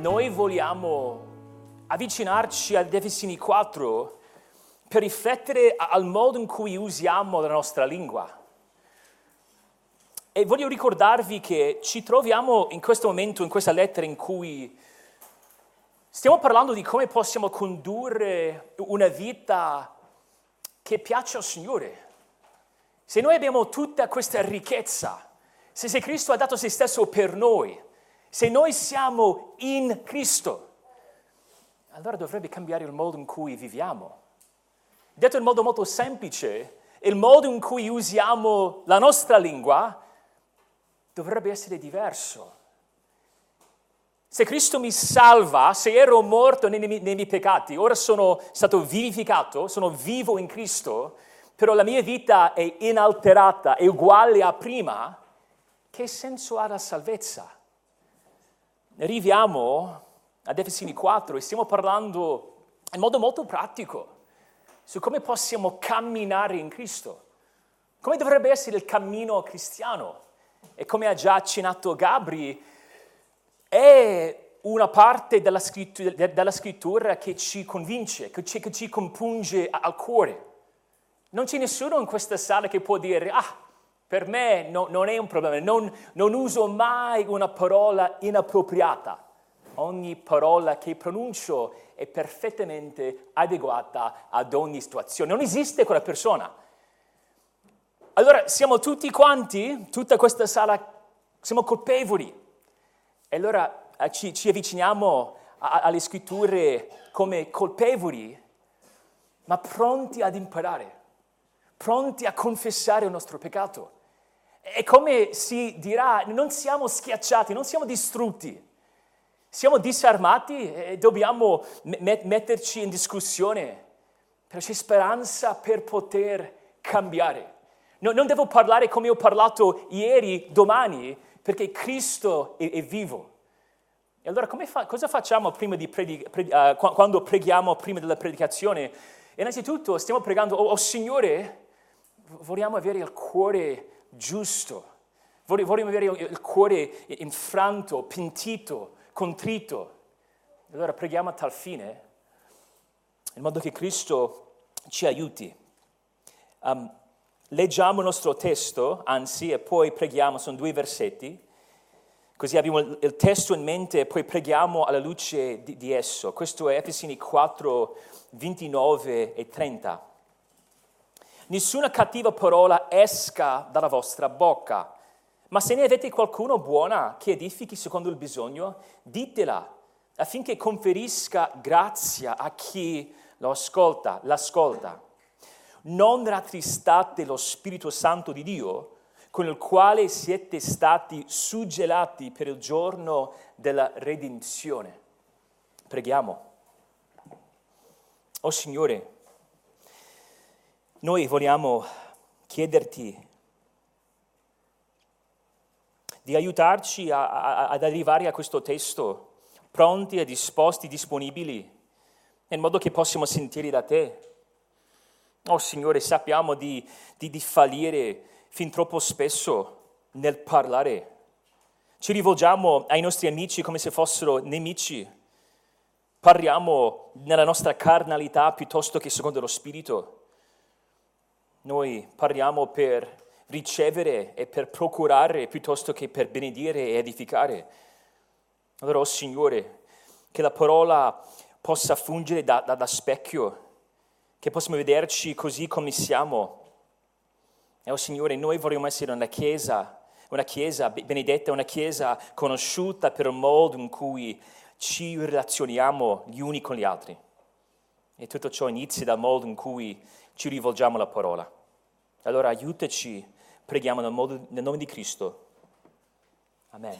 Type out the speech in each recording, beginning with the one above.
noi vogliamo avvicinarci ad Efesini 4 per riflettere al modo in cui usiamo la nostra lingua. E voglio ricordarvi che ci troviamo in questo momento, in questa lettera in cui stiamo parlando di come possiamo condurre una vita che piace al Signore. Se noi abbiamo tutta questa ricchezza, se, se Cristo ha dato se stesso per noi, se noi siamo in Cristo, allora dovrebbe cambiare il modo in cui viviamo. Detto in modo molto semplice, il modo in cui usiamo la nostra lingua dovrebbe essere diverso. Se Cristo mi salva, se ero morto nei, nei, miei peccati, ora sono stato vivificato, sono vivo in Cristo, però la mia vita è inalterata, è uguale a prima, che senso ha la salvezza? Arriviamo ad Efesini 4 e stiamo parlando in modo molto pratico su come possiamo camminare in Cristo, come dovrebbe essere il cammino cristiano. E come ha già accennato Gabri, è una parte della scrittura, della scrittura che ci convince, che ci, che ci, compunge al cuore. Non c'è nessuno in questa sala che può dire, ah, per me no, non è un problema, non, non uso mai una parola inappropriata. Ogni parola che pronuncio è perfettamente adeguata ad ogni situazione. Non esiste quella persona allora siamo tutti quanti, tutta questa sala, siamo colpevoli. E allora eh, ci, ci avviciniamo a, alle scritture come colpevoli, ma pronti ad imparare, pronti a confessare il nostro peccato. E come si dirà, non siamo schiacciati, non siamo distrutti, siamo disarmati e dobbiamo metterci in discussione, però c'è speranza per poter cambiare. No, non devo parlare come ho parlato ieri, domani, perché Cristo è, è vivo. E allora fa, cosa facciamo predi, uh, quando preghiamo prima della predicazione? Innanzitutto stiamo pregando, oh, oh Signore, vogliamo avere il cuore giusto, vogliamo avere il cuore infranto, pentito, contrito. Allora preghiamo a tal fine, in modo che Cristo ci aiuti. Um, Leggiamo il nostro testo, anzi, e poi preghiamo, sono due versetti, così abbiamo il testo in mente e poi preghiamo alla luce di, di esso. Questo è Efesini 4, 29 e 30. Nessuna cattiva parola esca dalla vostra bocca, ma se ne avete qualcuno buona che edifichi secondo il bisogno, ditela affinché conferisca grazia a chi lo ascolta, l'ascolta non rattristate lo Spirito Santo di Dio, con il quale siete stati suggellati per il giorno della redenzione. Preghiamo. Oh Signore, noi vogliamo chiederti di aiutarci a, a, ad arrivare a questo testo pronti e disposti, disponibili, in modo che possiamo sentire da te Oh Signore, sappiamo di, di, di fallire fin troppo spesso nel parlare. Ci rivolgiamo ai nostri amici come se fossero nemici. Parliamo nella nostra carnalità piuttosto che secondo lo Spirito. Noi parliamo per ricevere e per procurare piuttosto che per benedire e edificare. Allora, oh Signore, che la parola possa fungere da, da, da specchio che possiamo vederci così come siamo. E oh Signore, noi vorremmo essere una chiesa, una chiesa benedetta, una chiesa conosciuta per il modo in cui ci relazioniamo gli uni con gli altri. E tutto ciò inizia dal modo in cui ci rivolgiamo alla parola. Allora aiutaci, preghiamo nel, modo, nel nome di Cristo. Amen.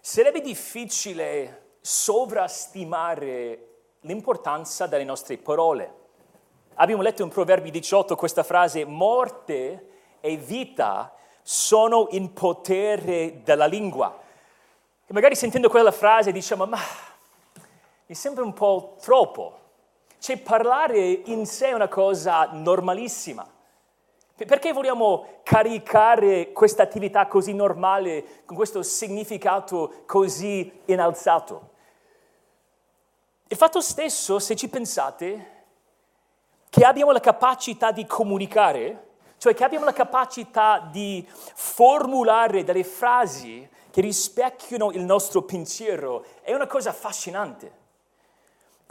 Sarebbe difficile sovrastimare l'importanza delle nostre parole. Abbiamo letto in Proverbi 18 questa frase, morte e vita sono in potere della lingua. E magari sentendo quella frase diciamo, ma mi sembra un po' troppo. Cioè parlare in sé è una cosa normalissima. Perché vogliamo caricare questa attività così normale con questo significato così innalzato? Il fatto stesso, se ci pensate, che abbiamo la capacità di comunicare, cioè che abbiamo la capacità di formulare delle frasi che rispecchiano il nostro pensiero, è una cosa affascinante.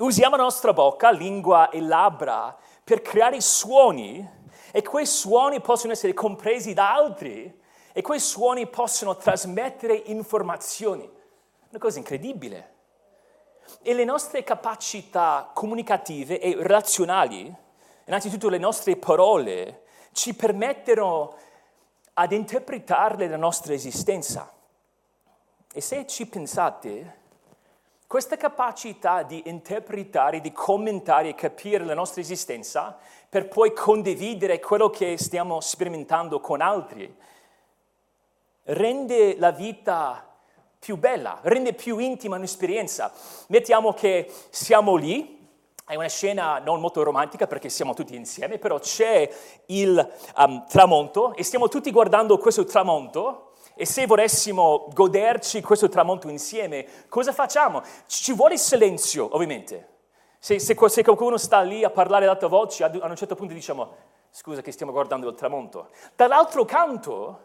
Usiamo la nostra bocca, lingua e labbra per creare suoni e quei suoni possono essere compresi da altri e quei suoni possono trasmettere informazioni. Una cosa incredibile. E le nostre capacità comunicative e relazionali, innanzitutto le nostre parole, ci permettono ad interpretare la nostra esistenza. E se ci pensate, questa capacità di interpretare, di commentare e capire la nostra esistenza per poi condividere quello che stiamo sperimentando con altri, rende la vita più bella, rende più intima un'esperienza. Mettiamo che siamo lì, è una scena non molto romantica perché siamo tutti insieme, però c'è il um, tramonto e stiamo tutti guardando questo tramonto e se volessimo goderci questo tramonto insieme, cosa facciamo? Ci vuole silenzio, ovviamente. Se, se, se qualcuno sta lì a parlare ad alta voce, ad, un certo punto diciamo, scusa che stiamo guardando il tramonto. Dall'altro canto,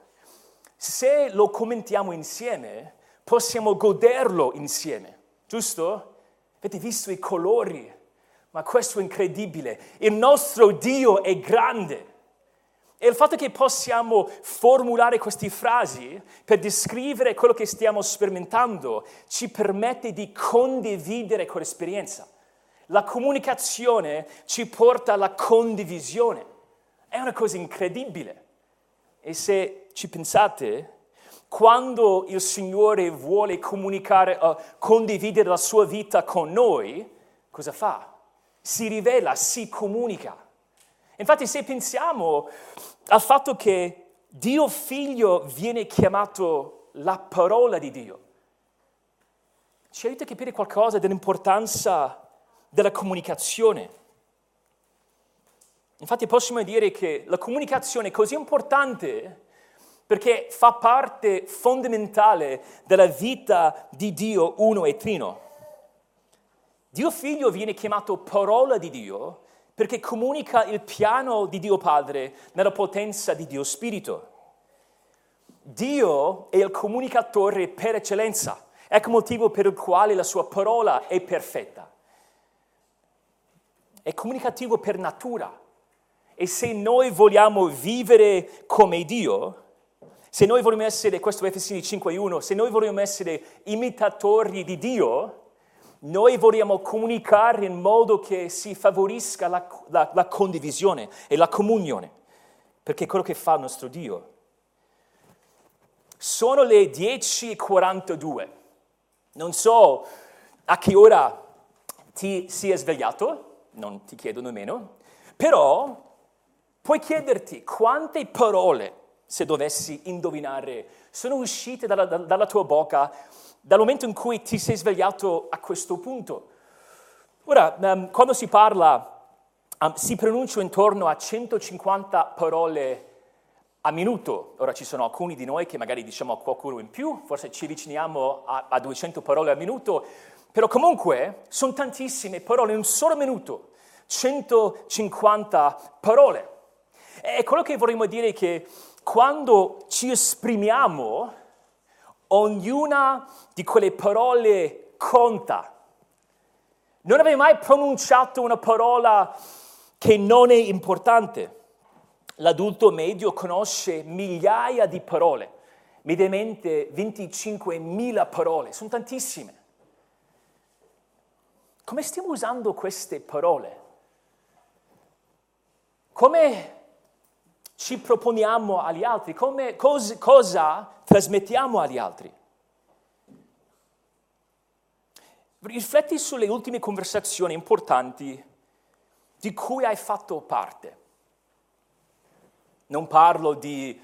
se lo commentiamo insieme, possiamo goderlo insieme, giusto? Avete visto i colori? Ma questo è incredibile. Il nostro Dio è grande. E il fatto che possiamo formulare queste frasi per descrivere quello che stiamo sperimentando ci permette di condividere quell'esperienza. La comunicazione ci porta alla condivisione. È una cosa incredibile. E se ci pensate, quando il Signore vuole comunicare, uh, condividere la sua vita con noi, cosa fa? Si rivela, si comunica. Infatti se pensiamo al fatto che Dio figlio viene chiamato la parola di Dio, ci aiuta a capire qualcosa dell'importanza della comunicazione. Infatti possiamo dire che la comunicazione è così importante perché fa parte fondamentale della vita di Dio uno e trino. Dio figlio viene chiamato parola di Dio perché comunica il piano di Dio Padre nella potenza di Dio Spirito. Dio è il comunicatore per eccellenza, ecco il motivo per il quale la sua parola è perfetta. È comunicativo per natura. E se noi vogliamo vivere come Dio, se noi vogliamo essere, questo è Efesini 5.1, se noi vogliamo essere imitatori di Dio, noi vogliamo comunicare in modo che si favorisca la, la, la condivisione e la comunione, perché è quello che fa il nostro Dio. Sono le 10.42. Non so a che ora ti sia svegliato, non ti chiedo nemmeno, però puoi chiederti quante parole, se dovessi indovinare, sono uscite dalla, dalla tua bocca dal momento in cui ti sei svegliato a questo punto. Ora, um, quando si parla, um, si pronuncia intorno a 150 parole a minuto. Ora ci sono alcuni di noi che magari diciamo qualcuno in più, forse ci avviciniamo a, a 200 parole a minuto, però comunque sono tantissime parole in un solo minuto, 150 parole. E quello che vorremmo dire è che quando ci esprimiamo, Ognuna di quelle parole conta. Non avevi mai pronunciato una parola che non è importante. L'adulto medio conosce migliaia di parole, mediamente 25.000 parole, sono tantissime. Come stiamo usando queste parole? Come ci proponiamo agli altri? Come, cos, cosa trasmettiamo agli altri? Rifletti sulle ultime conversazioni importanti di cui hai fatto parte. Non parlo di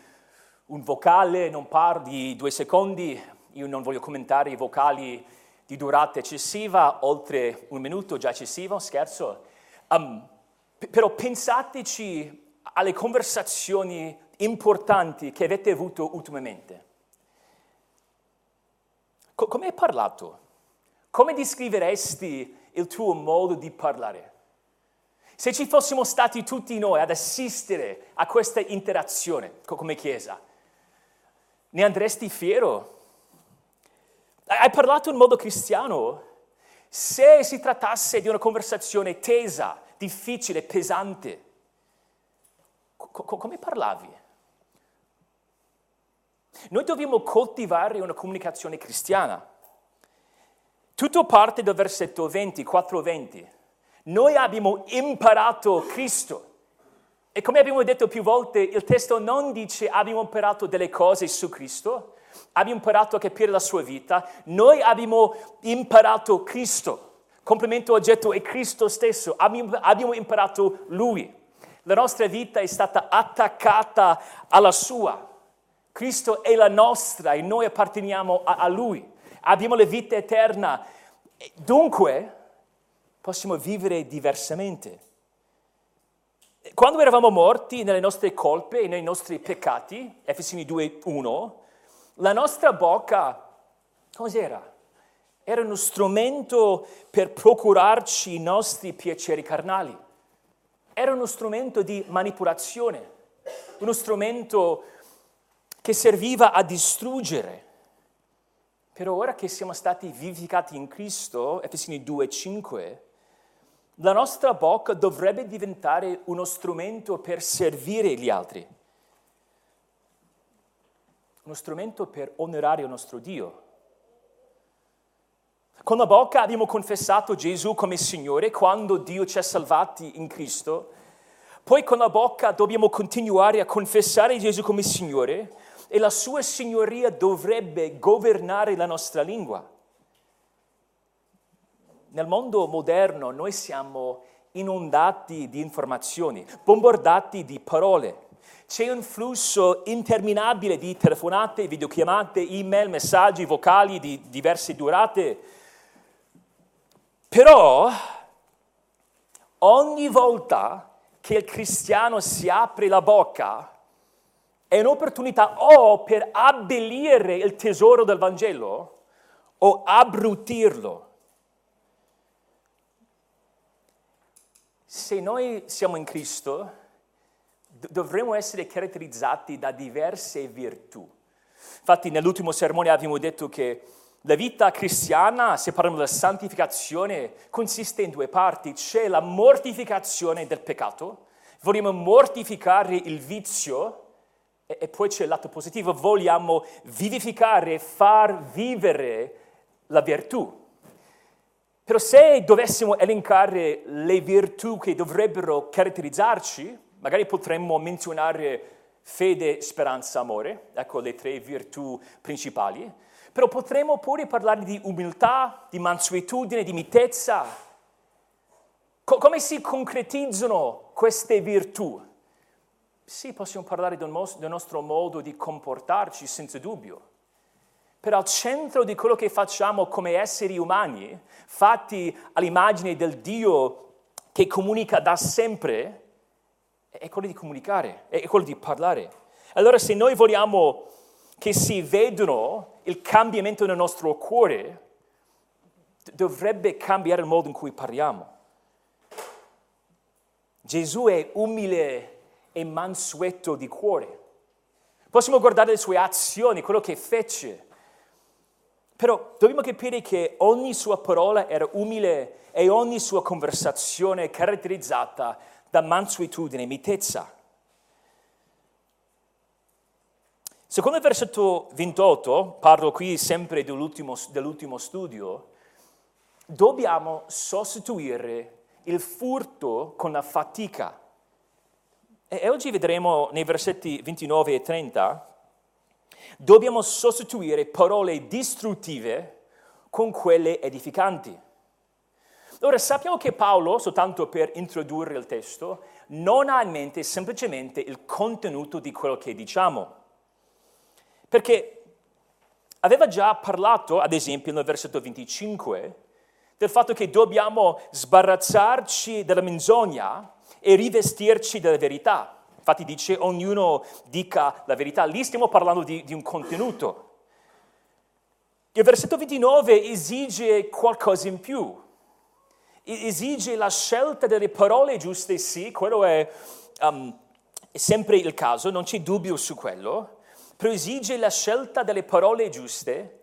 un vocale, non parlo di due secondi, io non voglio commentare i vocali di durata eccessiva, oltre un minuto già eccessivo, scherzo. Um, però pensateci alle conversazioni importanti che avete avuto ultimamente? Co- come hai parlato? Come descriveresti il tuo modo di parlare? Se ci fossimo stati tutti noi ad assistere a questa interazione come Chiesa, ne andresti fiero? Hai parlato in modo cristiano? Se si trattasse di una conversazione tesa, difficile, pesante, co- come parlavi? Noi dobbiamo coltivare una comunicazione cristiana. Tutto parte dal versetto 20, 4-20. Noi abbiamo imparato Cristo. E come abbiamo detto più volte, il testo non dice abbiamo imparato delle cose su Cristo, abbiamo imparato a capire la sua vita, noi abbiamo imparato Cristo. Complemento oggetto è Cristo stesso, abbiamo imparato Lui. La nostra vita è stata attaccata alla sua. Cristo è la nostra e noi apparteniamo a, a Lui. Abbiamo la vita eterna. Dunque possiamo vivere diversamente. Quando eravamo morti nelle nostre colpe e nei nostri peccati, Efesini 2.1, la nostra bocca, cos'era? Era uno strumento per procurarci i nostri piaceri carnali. Era uno strumento di manipolazione, uno strumento che serviva a distruggere. Però ora che siamo stati vivificati in Cristo, Efesini 2.5, la nostra bocca dovrebbe diventare uno strumento per servire gli altri, uno strumento per onorare il nostro Dio. Con la bocca abbiamo confessato Gesù come Signore quando Dio ci ha salvati in Cristo, poi con la bocca dobbiamo continuare a confessare Gesù come Signore e la sua signoria dovrebbe governare la nostra lingua. Nel mondo moderno noi siamo inondati di informazioni, bombardati di parole. C'è un flusso interminabile di telefonate, videochiamate, email, messaggi vocali di diverse durate. Però ogni volta che il cristiano si apre la bocca, è un'opportunità o per abbellire il tesoro del Vangelo o abbrutirlo. Se noi siamo in Cristo, dovremmo essere caratterizzati da diverse virtù. Infatti nell'ultimo sermone abbiamo detto che la vita cristiana, se parliamo della santificazione, consiste in due parti. C'è la mortificazione del peccato, vogliamo mortificare il vizio e, poi c'è il lato positivo, vogliamo vivificare, far vivere la virtù. Però se dovessimo elencare le virtù che dovrebbero caratterizzarci, magari potremmo menzionare fede, speranza, amore, ecco le tre virtù principali, però potremmo pure parlare di umiltà, di mansuetudine, di mitezza. Co- come si concretizzano queste virtù? Sì, possiamo parlare del, nostro modo di comportarci senza dubbio, però al centro di quello che facciamo come esseri umani, fatti all'immagine del Dio che comunica da sempre, è quello di comunicare, è quello di parlare. Allora se noi vogliamo che si vedano il cambiamento nel nostro cuore, dovrebbe cambiare il modo in cui parliamo. Gesù è umile e mansueto di cuore. Possiamo guardare le sue azioni, quello che fece. Però dobbiamo capire che ogni sua parola era umile e ogni sua conversazione caratterizzata da mansuetudine e mitezza. Secondo il versetto 28, parlo qui sempre dell'ultimo, dell'ultimo studio, dobbiamo sostituire il furto con la fatica. E oggi vedremo nei versetti 29 e 30, dobbiamo sostituire parole distruttive con quelle edificanti. Ora sappiamo che Paolo, soltanto per introdurre il testo, non ha in mente semplicemente il contenuto di quello che diciamo, perché aveva già parlato, ad esempio nel versetto 25, del fatto che dobbiamo sbarazzarci della menzogna e rivestirci della verità. Infatti dice ognuno dica la verità. Lì stiamo parlando di, di un contenuto. Il versetto 29 esige qualcosa in più. Esige la scelta delle parole giuste, sì, quello è, um, è sempre il caso, non c'è dubbio su quello, però esige la scelta delle parole giuste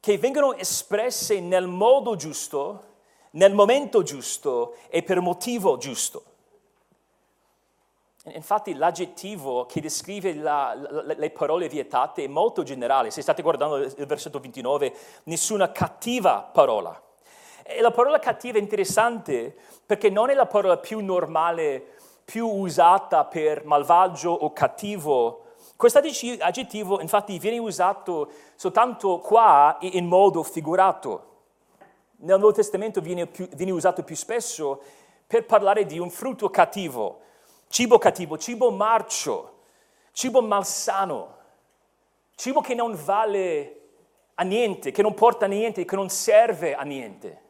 che vengono espresse nel modo giusto, nel momento giusto e per motivo giusto. Infatti l'aggettivo che descrive la, la, le parole vietate è molto generale. Se state guardando il versetto 29, nessuna cattiva parola. E la parola cattiva è interessante perché non è la parola più normale, più usata per malvagio o cattivo, questo aggettivo infatti viene usato soltanto qua in modo figurato. Nel Nuovo Testamento viene, più, viene usato più spesso per parlare di un frutto cattivo, cibo cattivo, cibo marcio, cibo malsano, cibo che non vale a niente, che non porta a niente, che non serve a niente.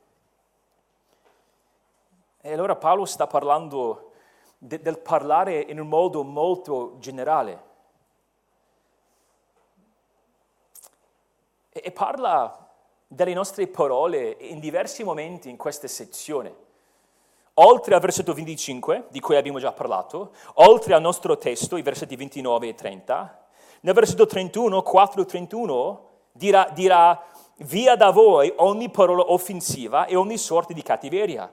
E allora Paolo sta parlando de, del parlare in un modo molto generale. E parla delle nostre parole in diversi momenti in questa sezione. Oltre al versetto 25, di cui abbiamo già parlato, oltre al nostro testo, i versetti 29 e 30, nel versetto 31, 4 31, dirà, dirà via da voi ogni parola offensiva e ogni sorta di cattiveria.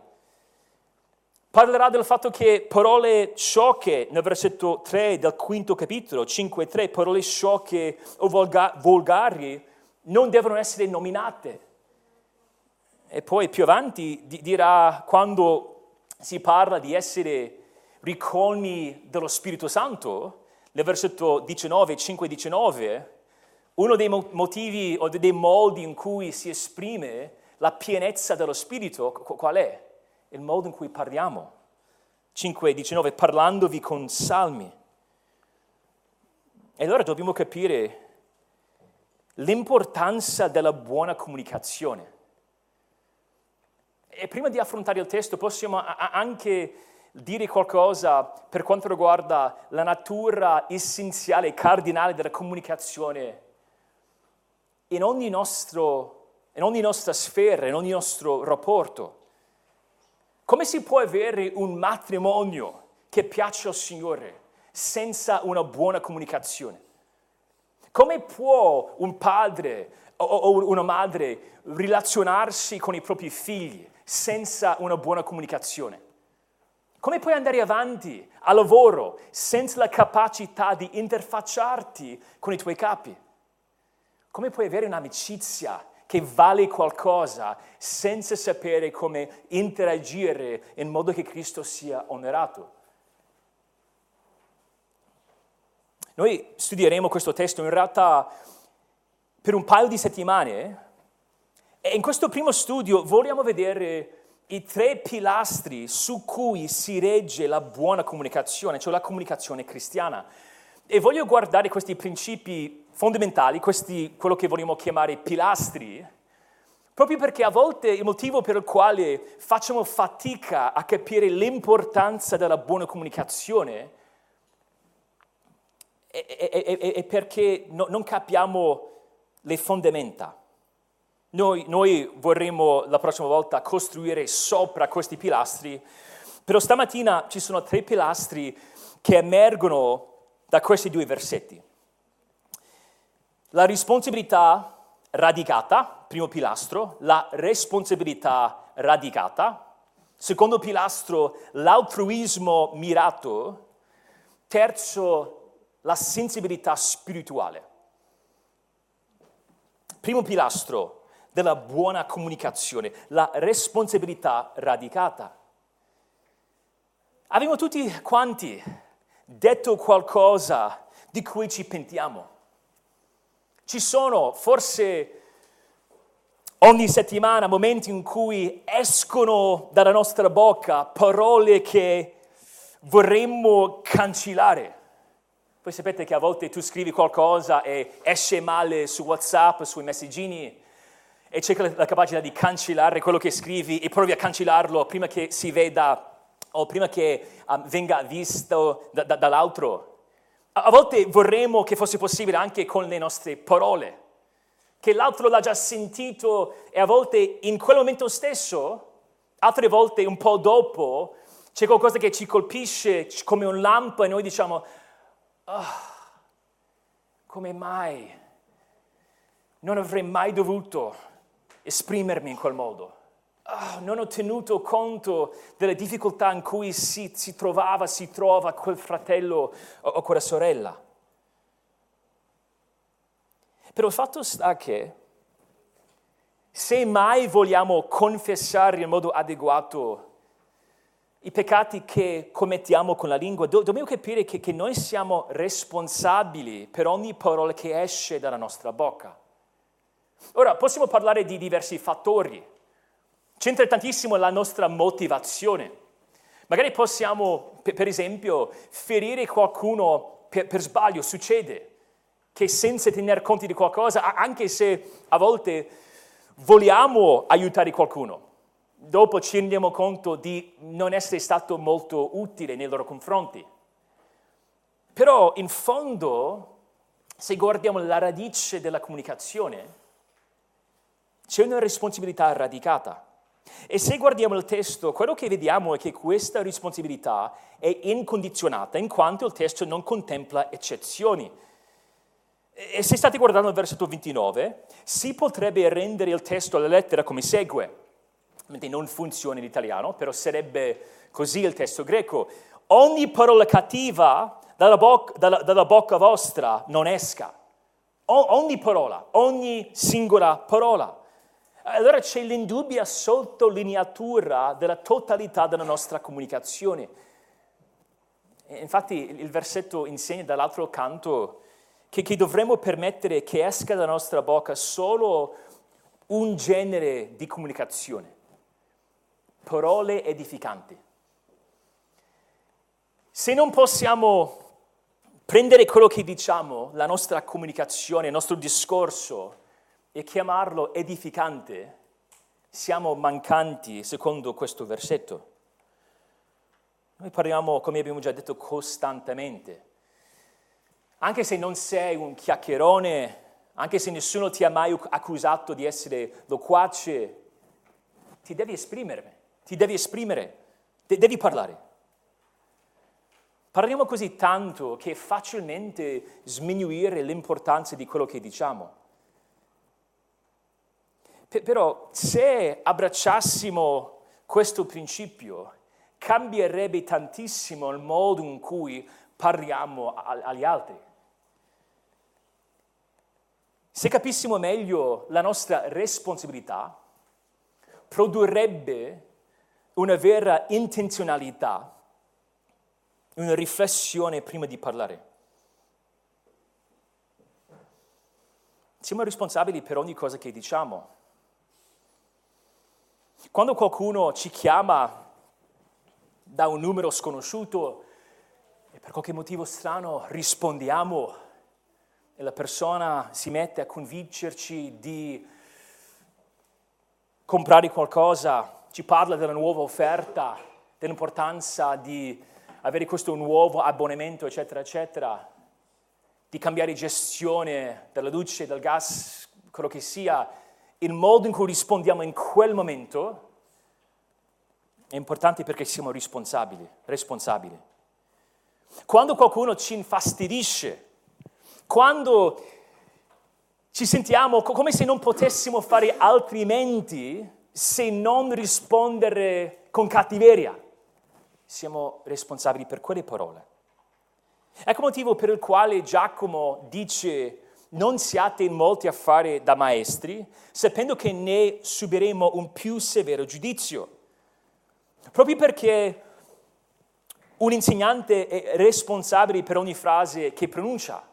Parlerà del fatto che parole sciocche, nel versetto 3 del quinto capitolo, 5 e 3, parole sciocche o volga- volgari, non devono essere nominate. E poi più avanti dirà quando si parla di essere ricolmi dello Spirito Santo, nel versetto 19, 5 19, uno dei motivi o dei modi in cui si esprime la pienezza dello Spirito, qual è? Il modo in cui parliamo. 5 19, parlandovi con salmi. E allora dobbiamo capire l'importanza della buona comunicazione. E prima di affrontare il testo possiamo anche dire qualcosa per quanto riguarda la natura essenziale e cardinale della comunicazione in ogni, nostro, in ogni nostra sfera, in ogni nostro rapporto. Come si può avere un matrimonio che piace al Signore senza una buona comunicazione? Come può un padre o una madre relazionarsi con i propri figli senza una buona comunicazione? Come puoi andare avanti al lavoro senza la capacità di interfacciarti con i tuoi capi? Come puoi avere un'amicizia che vale qualcosa senza sapere come interagire in modo che Cristo sia onerato? Noi studieremo questo testo in realtà per un paio di settimane e in questo primo studio vogliamo vedere i tre pilastri su cui si regge la buona comunicazione, cioè la comunicazione cristiana. E voglio guardare questi principi fondamentali, questi, quello che vogliamo chiamare pilastri, proprio perché a volte il motivo per il quale facciamo fatica a capire l'importanza della buona comunicazione è, perché no, non capiamo le fondamenta. Noi, noi vorremmo la prossima volta costruire sopra questi pilastri, però stamattina ci sono tre pilastri che emergono da questi due versetti. La responsabilità radicata, primo pilastro, la responsabilità radicata, secondo pilastro l'altruismo mirato, terzo la sensibilità spirituale. Primo pilastro della buona comunicazione, la responsabilità radicata. Abbiamo tutti quanti detto qualcosa di cui ci pentiamo. Ci sono forse ogni settimana momenti in cui escono dalla nostra bocca parole che vorremmo cancellare. Voi sapete che a volte tu scrivi qualcosa e esce male su WhatsApp, sui messaggini e c'è la capacità di cancellare quello che scrivi e provi a cancellarlo prima che si veda o prima che um, venga visto da, da, dall'altro. A, a volte vorremmo che fosse possibile anche con le nostre parole, che l'altro l'ha già sentito e a volte in quel momento stesso, altre volte un po' dopo, c'è qualcosa che ci colpisce come un lampo e noi diciamo, oh, come mai? Non avrei mai dovuto esprimermi in quel modo. Oh, non ho tenuto conto delle difficoltà in cui si, si trovava, si trova quel fratello o, o quella sorella. Però il fatto sta che se mai vogliamo confessare in modo adeguato i peccati che commettiamo con la lingua, do- dobbiamo capire che, che noi siamo responsabili per ogni parola che esce dalla nostra bocca. Ora, possiamo parlare di diversi fattori. C'entra tantissimo la nostra motivazione. Magari possiamo, per esempio, ferire qualcuno per, per sbaglio, succede che senza tener conto di qualcosa, anche se a volte vogliamo aiutare qualcuno, dopo ci rendiamo conto di non essere stato molto utile nei loro confronti. Però in fondo, se guardiamo la radice della comunicazione, c'è una responsabilità radicata. E se guardiamo il testo, quello che vediamo è che questa responsabilità è incondizionata, in quanto il testo non contempla eccezioni. E se state guardando il versetto 29, si potrebbe rendere il testo alla lettera come segue. Non funziona in italiano, però sarebbe così il testo greco. Ogni parola cattiva dalla, bocca, dalla, dalla bocca vostra non esca. O, ogni parola, ogni singola parola. Allora c'è l'indubbia sottolineatura della totalità della nostra comunicazione. Infatti il versetto insegna dall'altro canto che, che dovremmo permettere che esca dalla nostra bocca solo un genere di comunicazione, parole edificanti. Se non possiamo prendere quello che diciamo, la nostra comunicazione, il nostro discorso, e chiamarlo edificante, siamo mancanti secondo questo versetto. Noi parliamo, come abbiamo già detto, costantemente anche se non sei un chiacchierone, anche se nessuno ti ha mai accusato di essere loquace, ti devi esprimere, ti devi esprimere, de- devi parlare. Parliamo così tanto che è facilmente sminuire l'importanza di quello che diciamo. P- però se abbracciassimo questo principio, cambierebbe tantissimo il modo in cui parliamo a- agli altri. Se capissimo meglio la nostra responsabilità, produrrebbe una vera intenzionalità, una riflessione prima di parlare. Siamo responsabili per ogni cosa che diciamo. Quando qualcuno ci chiama da un numero sconosciuto e per qualche motivo strano rispondiamo e la persona si mette a convincerci di comprare qualcosa, ci parla della nuova offerta, dell'importanza di avere questo nuovo abbonamento, eccetera, eccetera, di cambiare gestione della luce, del gas, quello che sia, il modo in cui rispondiamo in quel momento è importante perché siamo responsabili, responsabili. Quando qualcuno ci infastidisce, quando ci sentiamo come se non potessimo fare altrimenti se non rispondere con cattiveria, siamo responsabili per quelle parole. Ecco il motivo per il quale Giacomo dice non siate in molti a fare da maestri, sapendo che ne subiremo un più severo giudizio. Proprio perché un insegnante è responsabile per ogni frase che pronuncia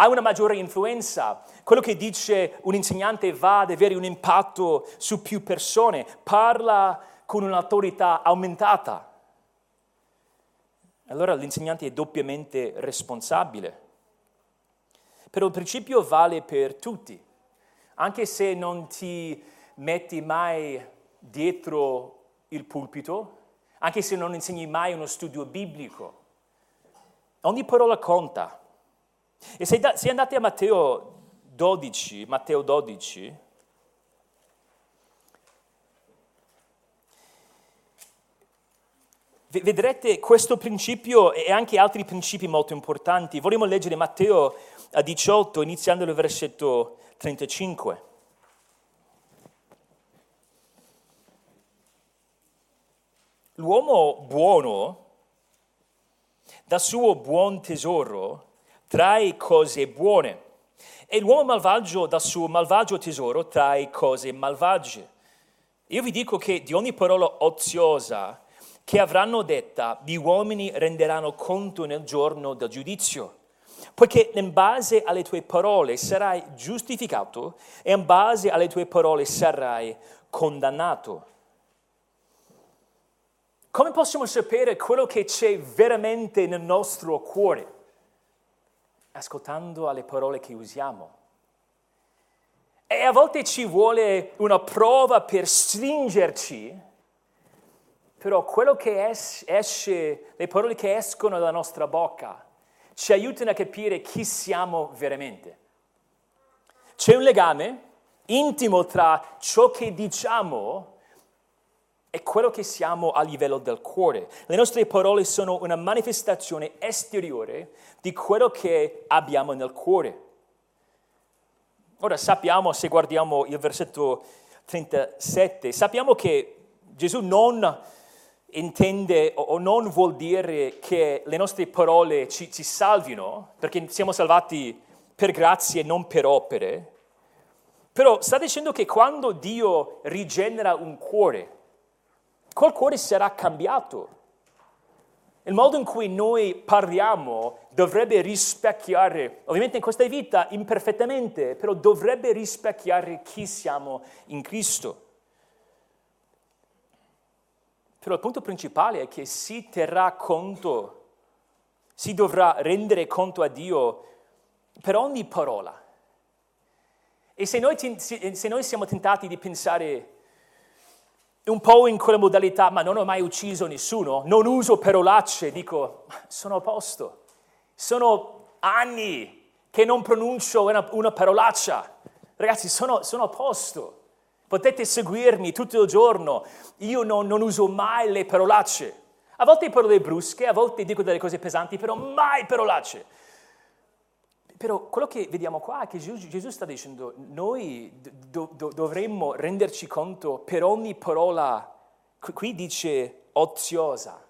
ha una maggiore influenza. Quello che dice un insegnante va ad avere un impatto su più persone, parla con un'autorità aumentata. Allora l'insegnante è doppiamente responsabile. Però il principio vale per tutti, anche se non ti metti mai dietro il pulpito, anche se non insegni mai uno studio biblico. Ogni parola conta. E se, se andate a Matteo 12, Matteo 12, vedrete questo principio e anche altri principi molto importanti. Vorremmo leggere Matteo 18, iniziando dal versetto 35. L'uomo buono dal suo buon tesoro trae cose buone e l'uomo malvagio dal suo malvagio tesoro trae cose malvagie. Io vi dico che di ogni parola oziosa che avranno detta, gli uomini renderanno conto nel giorno del giudizio, poiché in base alle tue parole sarai giustificato e in base alle tue parole sarai condannato. Come possiamo sapere quello che c'è veramente nel nostro cuore? Ascoltando alle parole che usiamo. E a volte ci vuole una prova per stringerci, però quello che esce, le parole che escono dalla nostra bocca, ci aiutano a capire chi siamo veramente. C'è un legame intimo tra ciò che diciamo è quello che siamo a livello del cuore. Le nostre parole sono una manifestazione esteriore di quello che abbiamo nel cuore. Ora sappiamo, se guardiamo il versetto 37, sappiamo che Gesù non intende o non vuol dire che le nostre parole ci, ci salvino, perché siamo salvati per grazie e non per opere, però sta dicendo che quando Dio rigenera un cuore, cuore sarà cambiato. Il modo in cui noi parliamo dovrebbe rispecchiare, ovviamente in questa vita imperfettamente, però dovrebbe rispecchiare chi siamo in Cristo. Però il punto principale è che si terrà conto, si dovrà rendere conto a Dio per ogni parola. E se noi, se noi siamo tentati di pensare un po' in quella modalità, ma non ho mai ucciso nessuno, non uso parolacce, dico, sono a posto. Sono anni che non pronuncio una, una parolaccia. Ragazzi, sono, sono, a posto. Potete seguirmi tutto il giorno. Io non, non uso mai le parolacce. A volte parole brusche, a volte dico delle cose pesanti, però mai parolacce. Però quello che vediamo qua è che Gesù, Gesù sta dicendo, noi do, do, dovremmo renderci conto per ogni parola, qui dice oziosa,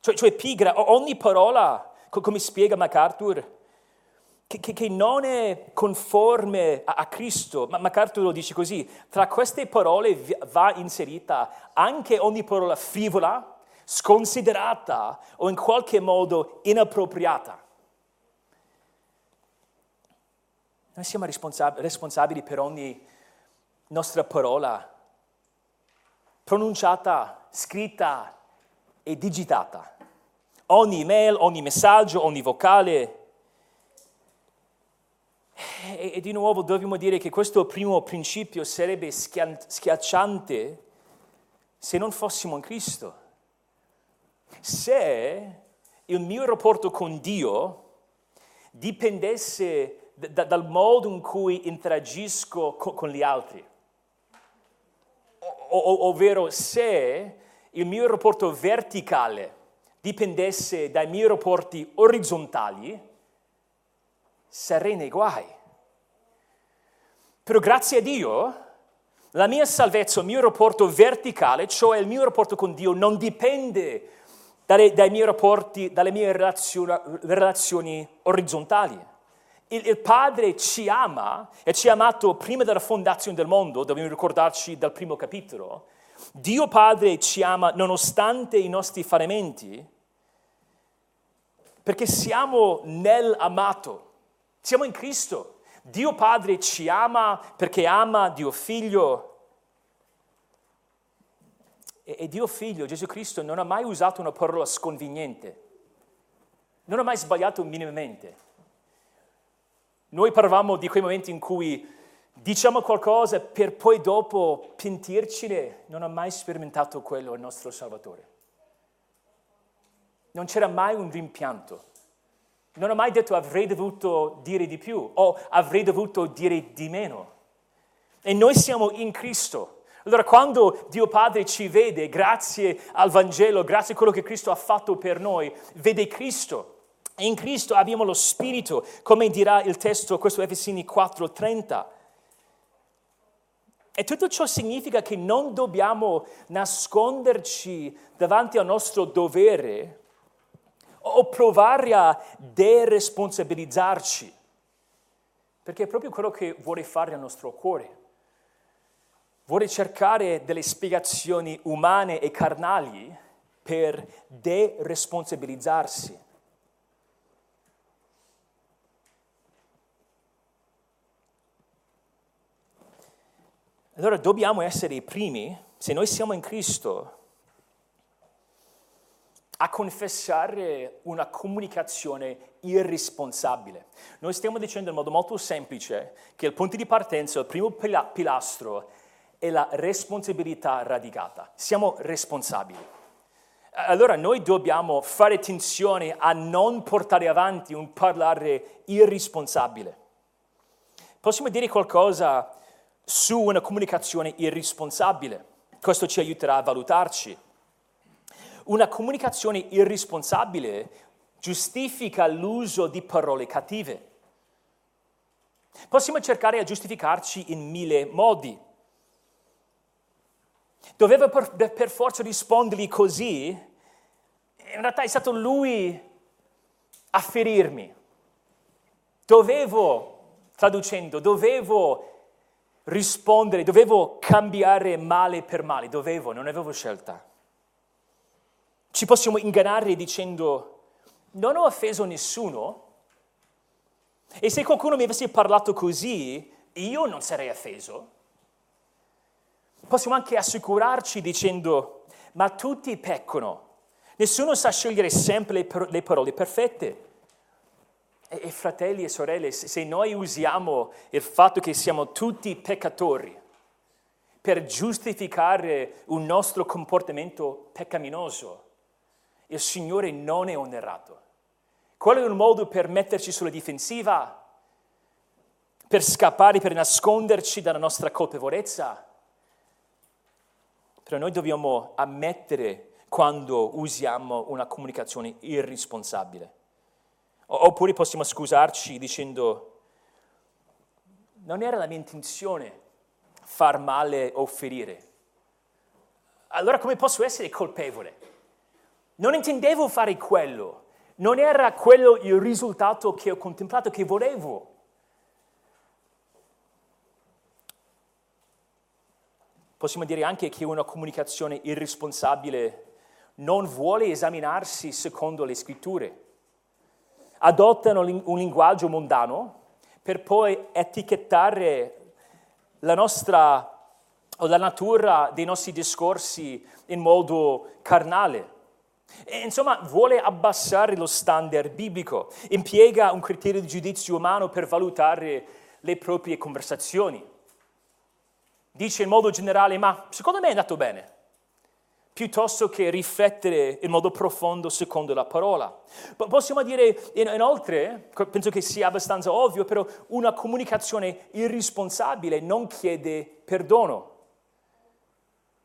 cioè, cioè pigra, ogni parola, come spiega MacArthur, che, che, che non è conforme a, a Cristo, ma MacArthur lo dice così, tra queste parole va inserita anche ogni parola frivola, sconsiderata o in qualche modo inappropriata. Noi siamo responsabili per ogni nostra parola pronunciata, scritta e digitata. Ogni email, ogni messaggio, ogni vocale. E, e di nuovo dobbiamo dire che questo primo principio sarebbe schiacciante se non fossimo in Cristo. Se il mio rapporto con Dio dipendesse da, dal modo in cui interagisco con, con gli altri. O, o, ovvero se il mio rapporto verticale dipendesse dai miei rapporti orizzontali, sarei nei guai. Però grazie a Dio, la mia salvezza, il mio rapporto verticale, cioè il mio rapporto con Dio, non dipende dai, dai miei rapporti, dalle mie relazioni, relazioni orizzontali il, il, Padre ci ama e ci ha amato prima della fondazione del mondo, dobbiamo ricordarci dal primo capitolo. Dio Padre ci ama nonostante i nostri fallimenti, perché siamo nell'amato, siamo in Cristo. Dio Padre ci ama perché ama Dio Figlio. E, e Dio Figlio, Gesù Cristo, non ha mai usato una parola sconveniente, non ha mai sbagliato minimamente. Noi parlavamo di quei momenti in cui diciamo qualcosa per poi dopo pentircene, non ha mai sperimentato quello il nostro Salvatore. Non c'era mai un rimpianto. Non ho mai detto avrei dovuto dire di più o avrei dovuto dire di meno. E noi siamo in Cristo. Allora quando Dio Padre ci vede, grazie al Vangelo, grazie a quello che Cristo ha fatto per noi, vede Cristo. E in Cristo abbiamo lo Spirito, come dirà il testo, questo Efesini 4:30. E tutto ciò significa che non dobbiamo nasconderci davanti al nostro dovere o provare a deresponsabilizzarci, perché è proprio quello che vuole fare il nostro cuore. Vuole cercare delle spiegazioni umane e carnali per deresponsabilizzarsi. Allora dobbiamo essere i primi, se noi siamo in Cristo, a confessare una comunicazione irresponsabile. Noi stiamo dicendo in modo molto semplice che il punto di partenza, il primo pilastro, è la responsabilità radicata. Siamo responsabili. Allora noi dobbiamo fare attenzione a non portare avanti un parlare irresponsabile. Possiamo dire qualcosa su una comunicazione irresponsabile. Questo ci aiuterà a valutarci. Una comunicazione irresponsabile giustifica l'uso di parole cattive. Possiamo cercare di giustificarci in mille modi. Dovevo per, per forza rispondergli così, in realtà è stato lui a ferirmi. Dovevo, traducendo, dovevo rispondere, dovevo cambiare male per male, dovevo, non avevo scelta. Ci possiamo ingannare dicendo non ho offeso nessuno e se qualcuno mi avesse parlato così, io non sarei offeso. Possiamo anche assicurarci dicendo ma tutti peccano, nessuno sa scegliere sempre le parole perfette. E, e fratelli e sorelle, se noi usiamo il fatto che siamo tutti peccatori per giustificare un nostro comportamento peccaminoso, il Signore non è onerato. Quello è un modo per metterci sulla difensiva, per scappare, per nasconderci dalla nostra colpevolezza. Però noi dobbiamo ammettere quando usiamo una comunicazione irresponsabile. Oppure possiamo scusarci dicendo, non era la mia intenzione far male o ferire. Allora come posso essere colpevole? Non intendevo fare quello, non era quello il risultato che ho contemplato, che volevo. Possiamo dire anche che una comunicazione irresponsabile non vuole esaminarsi secondo le scritture adottano un linguaggio mondano per poi etichettare la nostra o la natura dei nostri discorsi in modo carnale. E, insomma, vuole abbassare lo standard biblico, impiega un criterio di giudizio umano per valutare le proprie conversazioni. Dice in modo generale, ma secondo me è andato bene piuttosto che riflettere in modo profondo secondo la parola. Possiamo dire inoltre, penso che sia abbastanza ovvio, però una comunicazione irresponsabile non chiede perdono.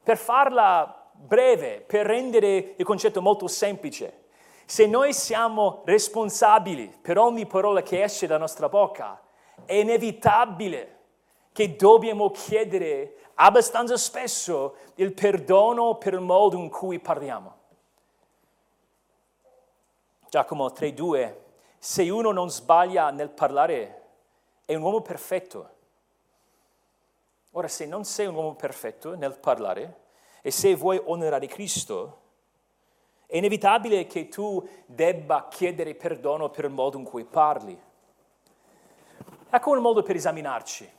Per farla breve, per rendere il concetto molto semplice, se noi siamo responsabili per ogni parola che esce dalla nostra bocca, è inevitabile che dobbiamo chiedere abbastanza spesso il perdono per il modo in cui parliamo. Giacomo 3:2 Se uno non sbaglia nel parlare è un uomo perfetto. Ora se non sei un uomo perfetto nel parlare e se vuoi onorare Cristo, è inevitabile che tu debba chiedere perdono per il modo in cui parli. Ecco un modo per esaminarci.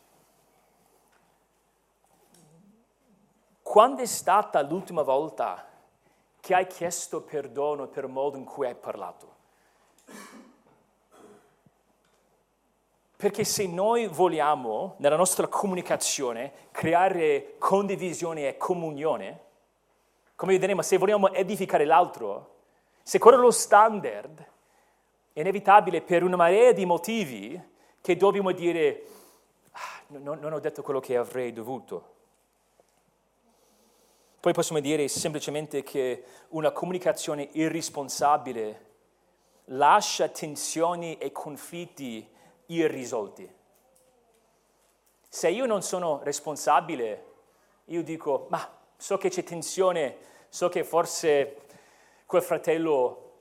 Quando è stata l'ultima volta che hai chiesto perdono per il modo in cui hai parlato? Perché se noi vogliamo, nella nostra comunicazione, creare condivisione e comunione, come vedremo, se vogliamo edificare l'altro, se quello è lo standard, è inevitabile per una marea di motivi che dobbiamo dire ah, non, non ho detto quello che avrei dovuto. Poi possiamo dire semplicemente che una comunicazione irresponsabile lascia tensioni e conflitti irrisolti. Se io non sono responsabile, io dico, ma so che c'è tensione, so che forse quel fratello,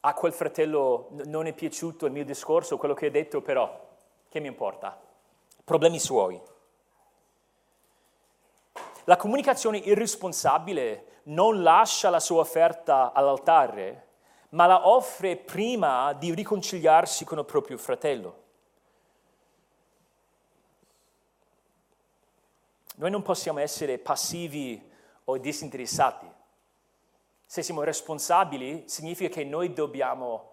a quel fratello non è piaciuto il mio discorso, quello che ho detto, però che mi importa? Problemi suoi. La comunicazione irresponsabile non lascia la sua offerta all'altare, ma la offre prima di riconciliarsi con il proprio fratello. Noi non possiamo essere passivi o disinteressati. Se siamo responsabili, significa che noi dobbiamo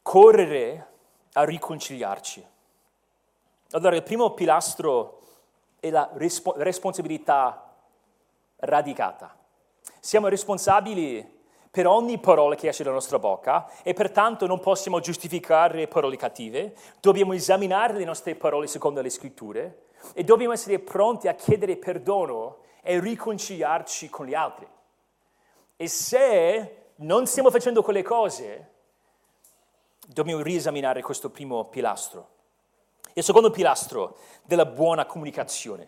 correre a riconciliarci. Allora, il primo pilastro è la rispo- responsabilità radicata. Siamo responsabili per ogni parola che esce dalla nostra bocca e pertanto non possiamo giustificare parole cattive, dobbiamo esaminare le nostre parole secondo le scritture e dobbiamo essere pronti a chiedere perdono e riconciliarci con gli altri. E se non stiamo facendo quelle cose, dobbiamo riesaminare questo primo pilastro. Il secondo pilastro della buona comunicazione,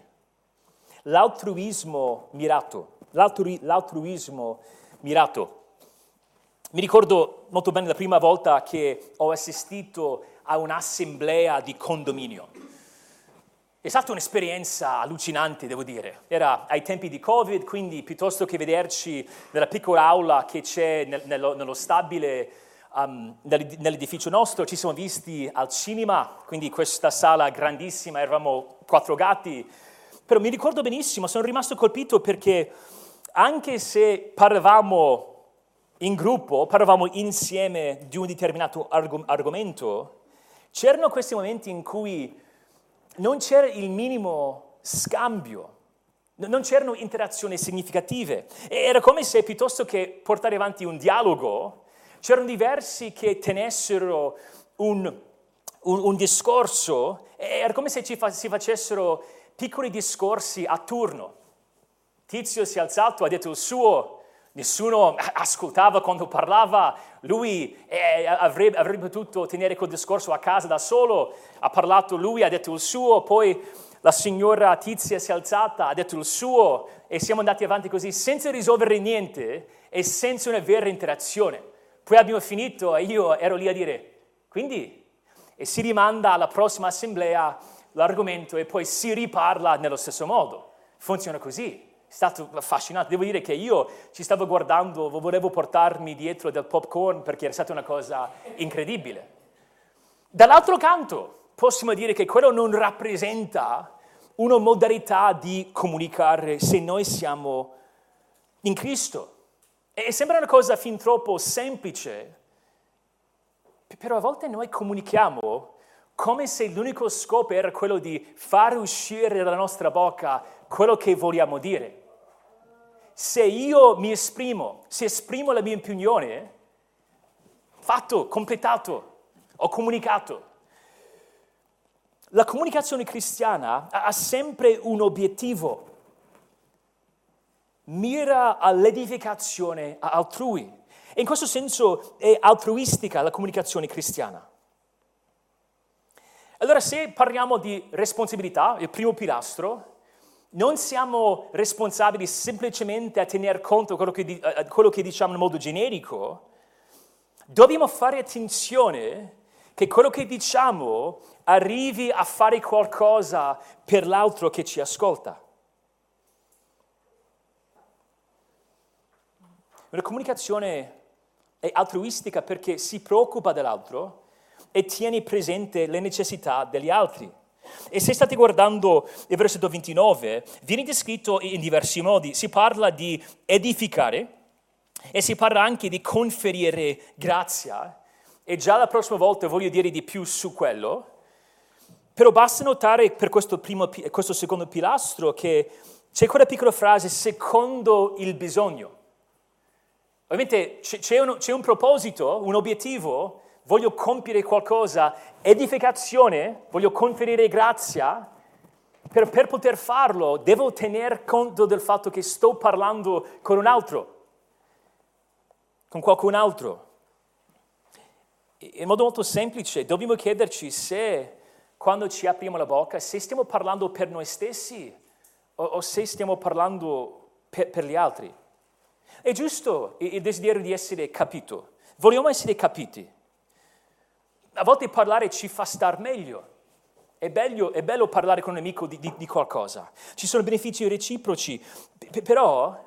l'altruismo mirato. L'altru- l'altruismo mirato. Mi ricordo molto bene la prima volta che ho assistito a un'assemblea di condominio. È stata un'esperienza allucinante, devo dire. Era ai tempi di Covid, quindi piuttosto che vederci nella piccola aula che c'è nel, nello, nello, stabile um, nell'edificio nostro, ci siamo visti al cinema, quindi questa sala grandissima, eravamo quattro gatti. Però mi ricordo benissimo, sono rimasto colpito perché anche se parlavamo in gruppo, parlavamo insieme di un determinato arg- argomento, c'erano questi momenti in cui non c'era il minimo scambio, non c'erano interazioni significative. Era come se piuttosto che portare avanti un dialogo, c'erano diversi che tenessero un, un, un discorso, era come se fa, si facessero piccoli discorsi a turno. Tizio si è alzato, ha detto il suo, nessuno ascoltava quando parlava, lui eh, avrebbe, avrebbe, potuto tenere quel discorso a casa da solo, ha parlato lui, ha detto il suo, poi la signora Tizia si è alzata, ha detto il suo e siamo andati avanti così senza risolvere niente e senza una vera interazione. Poi abbiamo finito e io ero lì a dire, quindi, e si rimanda alla prossima assemblea l'argomento e poi si riparla nello stesso modo. Funziona così stato affascinato. Devo dire che io ci stavo guardando, volevo portarmi dietro del popcorn perché era stata una cosa incredibile. Dall'altro canto, possiamo dire che quello non rappresenta una modalità di comunicare se noi siamo in Cristo. E sembra una cosa fin troppo semplice, però a volte noi comunichiamo come se l'unico scopo era quello di far uscire dalla nostra bocca quello che vogliamo dire se io mi esprimo, se esprimo la mia opinione, fatto, completato, ho comunicato. La comunicazione cristiana ha sempre un obiettivo, mira all'edificazione altrui. In questo senso è altruistica la comunicazione cristiana. Allora se parliamo di responsabilità, il primo pilastro, non siamo responsabili semplicemente a tener conto di quello quello che diciamo in modo generico, dobbiamo fare attenzione che quello che diciamo arrivi a fare qualcosa per l'altro che ci ascolta. La comunicazione è altruistica perché si preoccupa dell'altro e tiene presente le necessità degli altri. E se state guardando il versetto 29, viene descritto in diversi modi. Si parla di edificare e si parla anche di conferire grazia. E già la prossima volta voglio dire di più su quello. Però basta notare per questo, primo, questo secondo pilastro che c'è quella piccola frase secondo il bisogno. Ovviamente c'è un, c'è un proposito, un obiettivo, voglio compiere qualcosa, edificazione, voglio conferire grazia, per, per, poter farlo devo tener conto del fatto che sto parlando con un altro, con qualcun altro. In modo molto semplice dobbiamo chiederci se quando ci apriamo la bocca, se stiamo parlando per noi stessi o, o se stiamo parlando per, per gli altri. È giusto il desiderio di essere capito. Vogliamo essere capiti. A volte parlare ci fa star meglio. È bello, è bello parlare con un amico di, di, di, qualcosa. Ci sono benefici reciproci. Però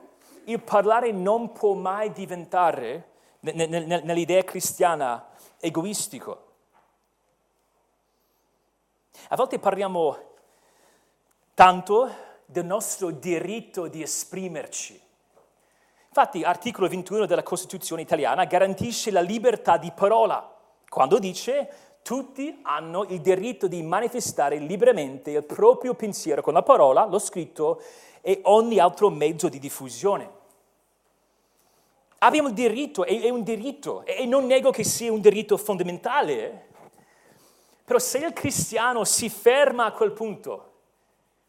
il parlare non può mai diventare, nell'idea cristiana, egoistico. A volte parliamo tanto del nostro diritto di esprimerci Infatti, articolo 21 della Costituzione italiana garantisce la libertà di parola, quando dice tutti hanno il diritto di manifestare liberamente il proprio pensiero con la parola, lo scritto e ogni altro mezzo di diffusione. Abbiamo il diritto, è, è un diritto, e non nego che sia un diritto fondamentale, però se il cristiano si ferma a quel punto,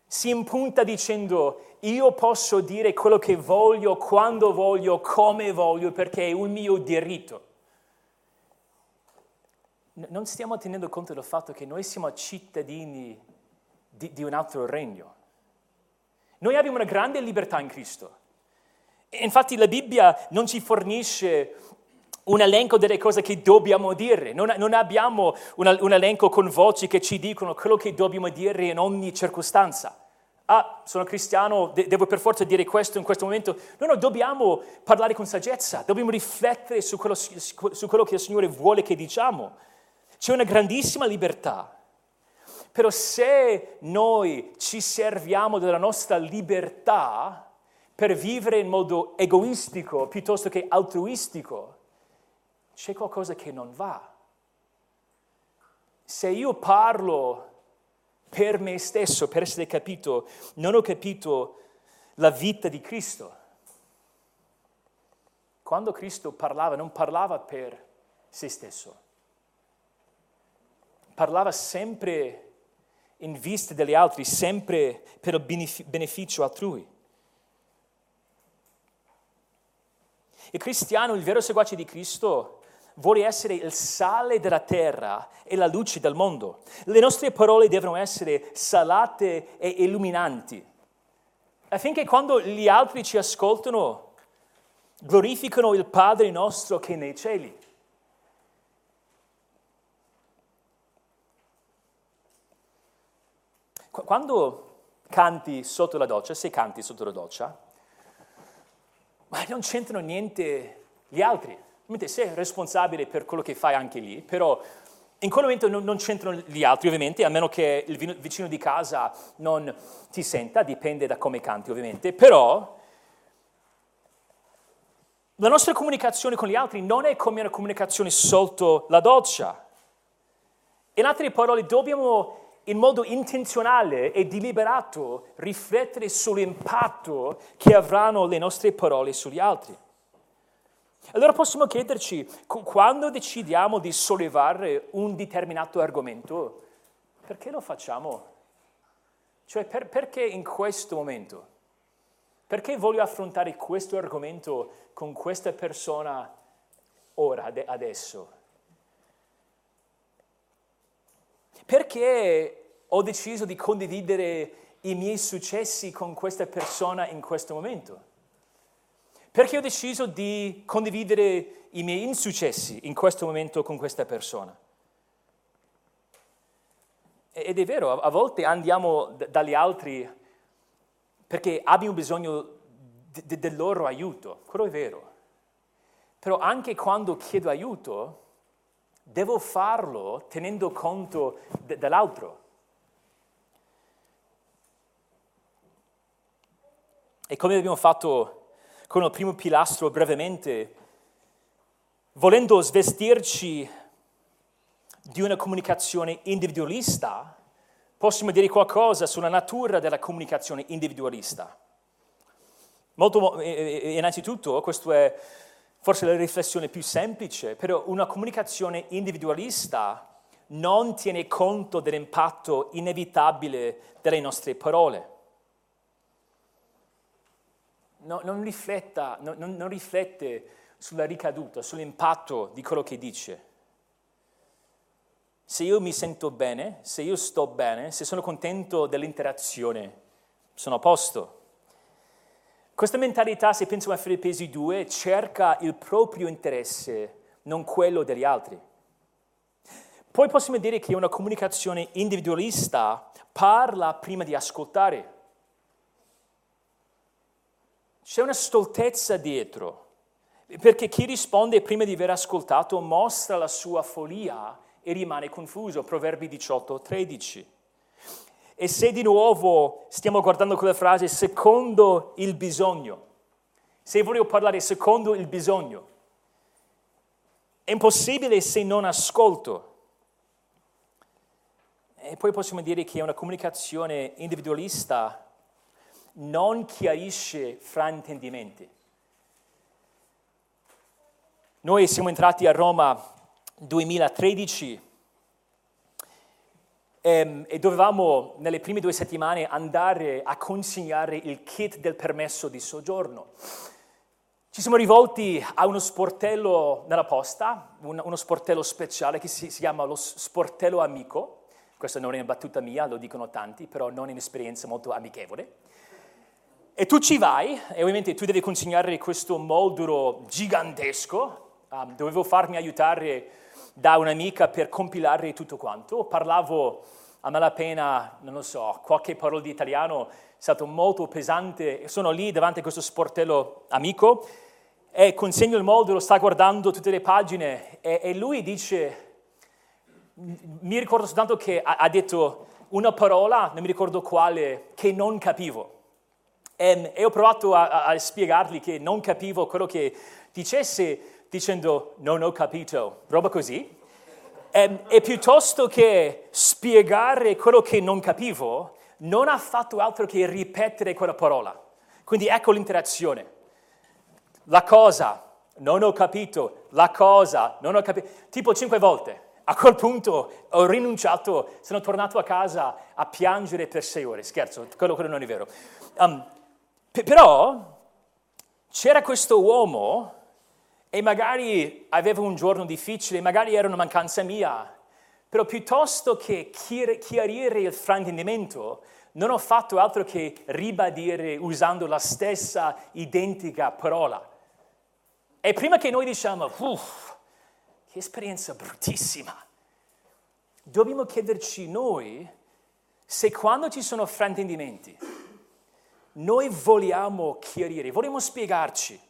si impunta dicendo io posso dire quello che voglio, quando voglio, come voglio, perché è un mio diritto. Non stiamo tenendo conto del fatto che noi siamo cittadini di, di un altro regno. Noi abbiamo una grande libertà in Cristo. Infatti la Bibbia non ci fornisce un elenco delle cose che dobbiamo dire, non, non abbiamo un, un elenco con voci che ci dicono quello che dobbiamo dire in ogni circostanza ah, sono cristiano, de- devo per forza dire questo in questo momento. No, no, dobbiamo parlare con saggezza, dobbiamo riflettere su quello, su quello che il Signore vuole che diciamo. C'è una grandissima libertà. Però se noi ci serviamo della nostra libertà per vivere in modo egoistico piuttosto che altruistico, c'è qualcosa che non va. Se io parlo per me stesso, per essere capito, non ho capito la vita di Cristo. Quando Cristo parlava, non parlava per se stesso, parlava sempre in vista degli altri, sempre per il beneficio altrui. Il cristiano, il vero seguace di Cristo, vuole essere il sale della terra e la luce del mondo. Le nostre parole devono essere salate e illuminanti, affinché quando gli altri ci ascoltano, glorificano il Padre nostro che è nei cieli. Quando canti sotto la doccia, se canti sotto la doccia, ma non c'entrano niente gli altri sei responsabile per quello che fai anche lì, però in quel momento non, non, c'entrano gli altri, ovviamente, a meno che il vicino di casa non ti senta, dipende da come canti, ovviamente, però la nostra comunicazione con gli altri non è come una comunicazione sotto la doccia. In altre parole, dobbiamo in modo intenzionale e deliberato riflettere sull'impatto che avranno le nostre parole sugli altri. Allora possiamo chiederci, quando decidiamo di sollevare un determinato argomento, perché lo facciamo? Cioè, per, perché in questo momento? Perché voglio affrontare questo argomento con questa persona ora, adesso? Perché ho deciso di condividere i miei successi con questa persona in questo momento? Perché ho deciso di condividere i miei insuccessi in questo momento con questa persona. Ed è vero, a volte andiamo dagli altri perché abbiamo bisogno del loro aiuto, quello è vero. Però anche quando chiedo aiuto, devo farlo tenendo conto dell'altro. E come abbiamo fatto con il primo pilastro brevemente, volendo svestirci di una comunicazione individualista, possiamo dire qualcosa sulla natura della comunicazione individualista. Molto, innanzitutto, questo è forse la riflessione più semplice, però una comunicazione individualista non tiene conto dell'impatto inevitabile delle nostre parole. No, non, rifletta, no, non, non riflette sulla ricaduta, sull'impatto di quello che dice. Se io mi sento bene, se io sto bene, se sono contento dell'interazione, sono a posto. Questa mentalità, se pensiamo a Filippesi 2, cerca il proprio interesse, non quello degli altri. Poi possiamo dire che una comunicazione individualista parla prima di ascoltare. C'è una stoltezza dietro, perché chi risponde prima di aver ascoltato mostra la sua follia e rimane confuso. Proverbi 18, 13. E se di nuovo stiamo guardando quella frase secondo il bisogno, se voglio parlare secondo il bisogno, è impossibile se non ascolto. E poi possiamo dire che una comunicazione individualista non chiarisce fraintendimenti. Noi siamo entrati a Roma 2013 e, ehm, e dovevamo nelle prime due settimane andare a consegnare il kit del permesso di soggiorno. Ci siamo rivolti a uno sportello nella posta, un, uno sportello speciale che si, si, chiama lo sportello amico. Questa non è una battuta mia, lo dicono tanti, però non è un'esperienza molto amichevole. E tu ci vai, e ovviamente tu devi consegnare questo modulo gigantesco. Um, dovevo farmi aiutare da un'amica per compilare tutto quanto. Parlavo a malapena, non lo so, qualche parola di italiano, è stato molto pesante. Sono lì davanti a questo sportello amico e consegno il modulo, sta guardando tutte le pagine e, e lui dice, mi ricordo soltanto che ha, ha, detto una parola, non mi ricordo quale, che non capivo. E, ho provato a, a spiegargli che non capivo quello che dicesse dicendo non ho capito, roba così. E, e piuttosto che spiegare quello che non capivo, non ha fatto altro che ripetere quella parola. Quindi ecco l'interazione. La cosa, non ho capito, la cosa, non ho capito, tipo cinque volte. A quel punto ho rinunciato, sono tornato a casa a piangere per sei ore. Scherzo, quello, quello non è vero. Um, però c'era questo uomo e magari avevo un giorno difficile, magari era una mancanza mia, però piuttosto che chiarire il fraintendimento, non ho fatto altro che ribadire usando la stessa identica parola. E prima che noi diciamo, uff, che esperienza bruttissima, dobbiamo chiederci noi se quando ci sono fraintendimenti, noi vogliamo chiarire, vogliamo spiegarci,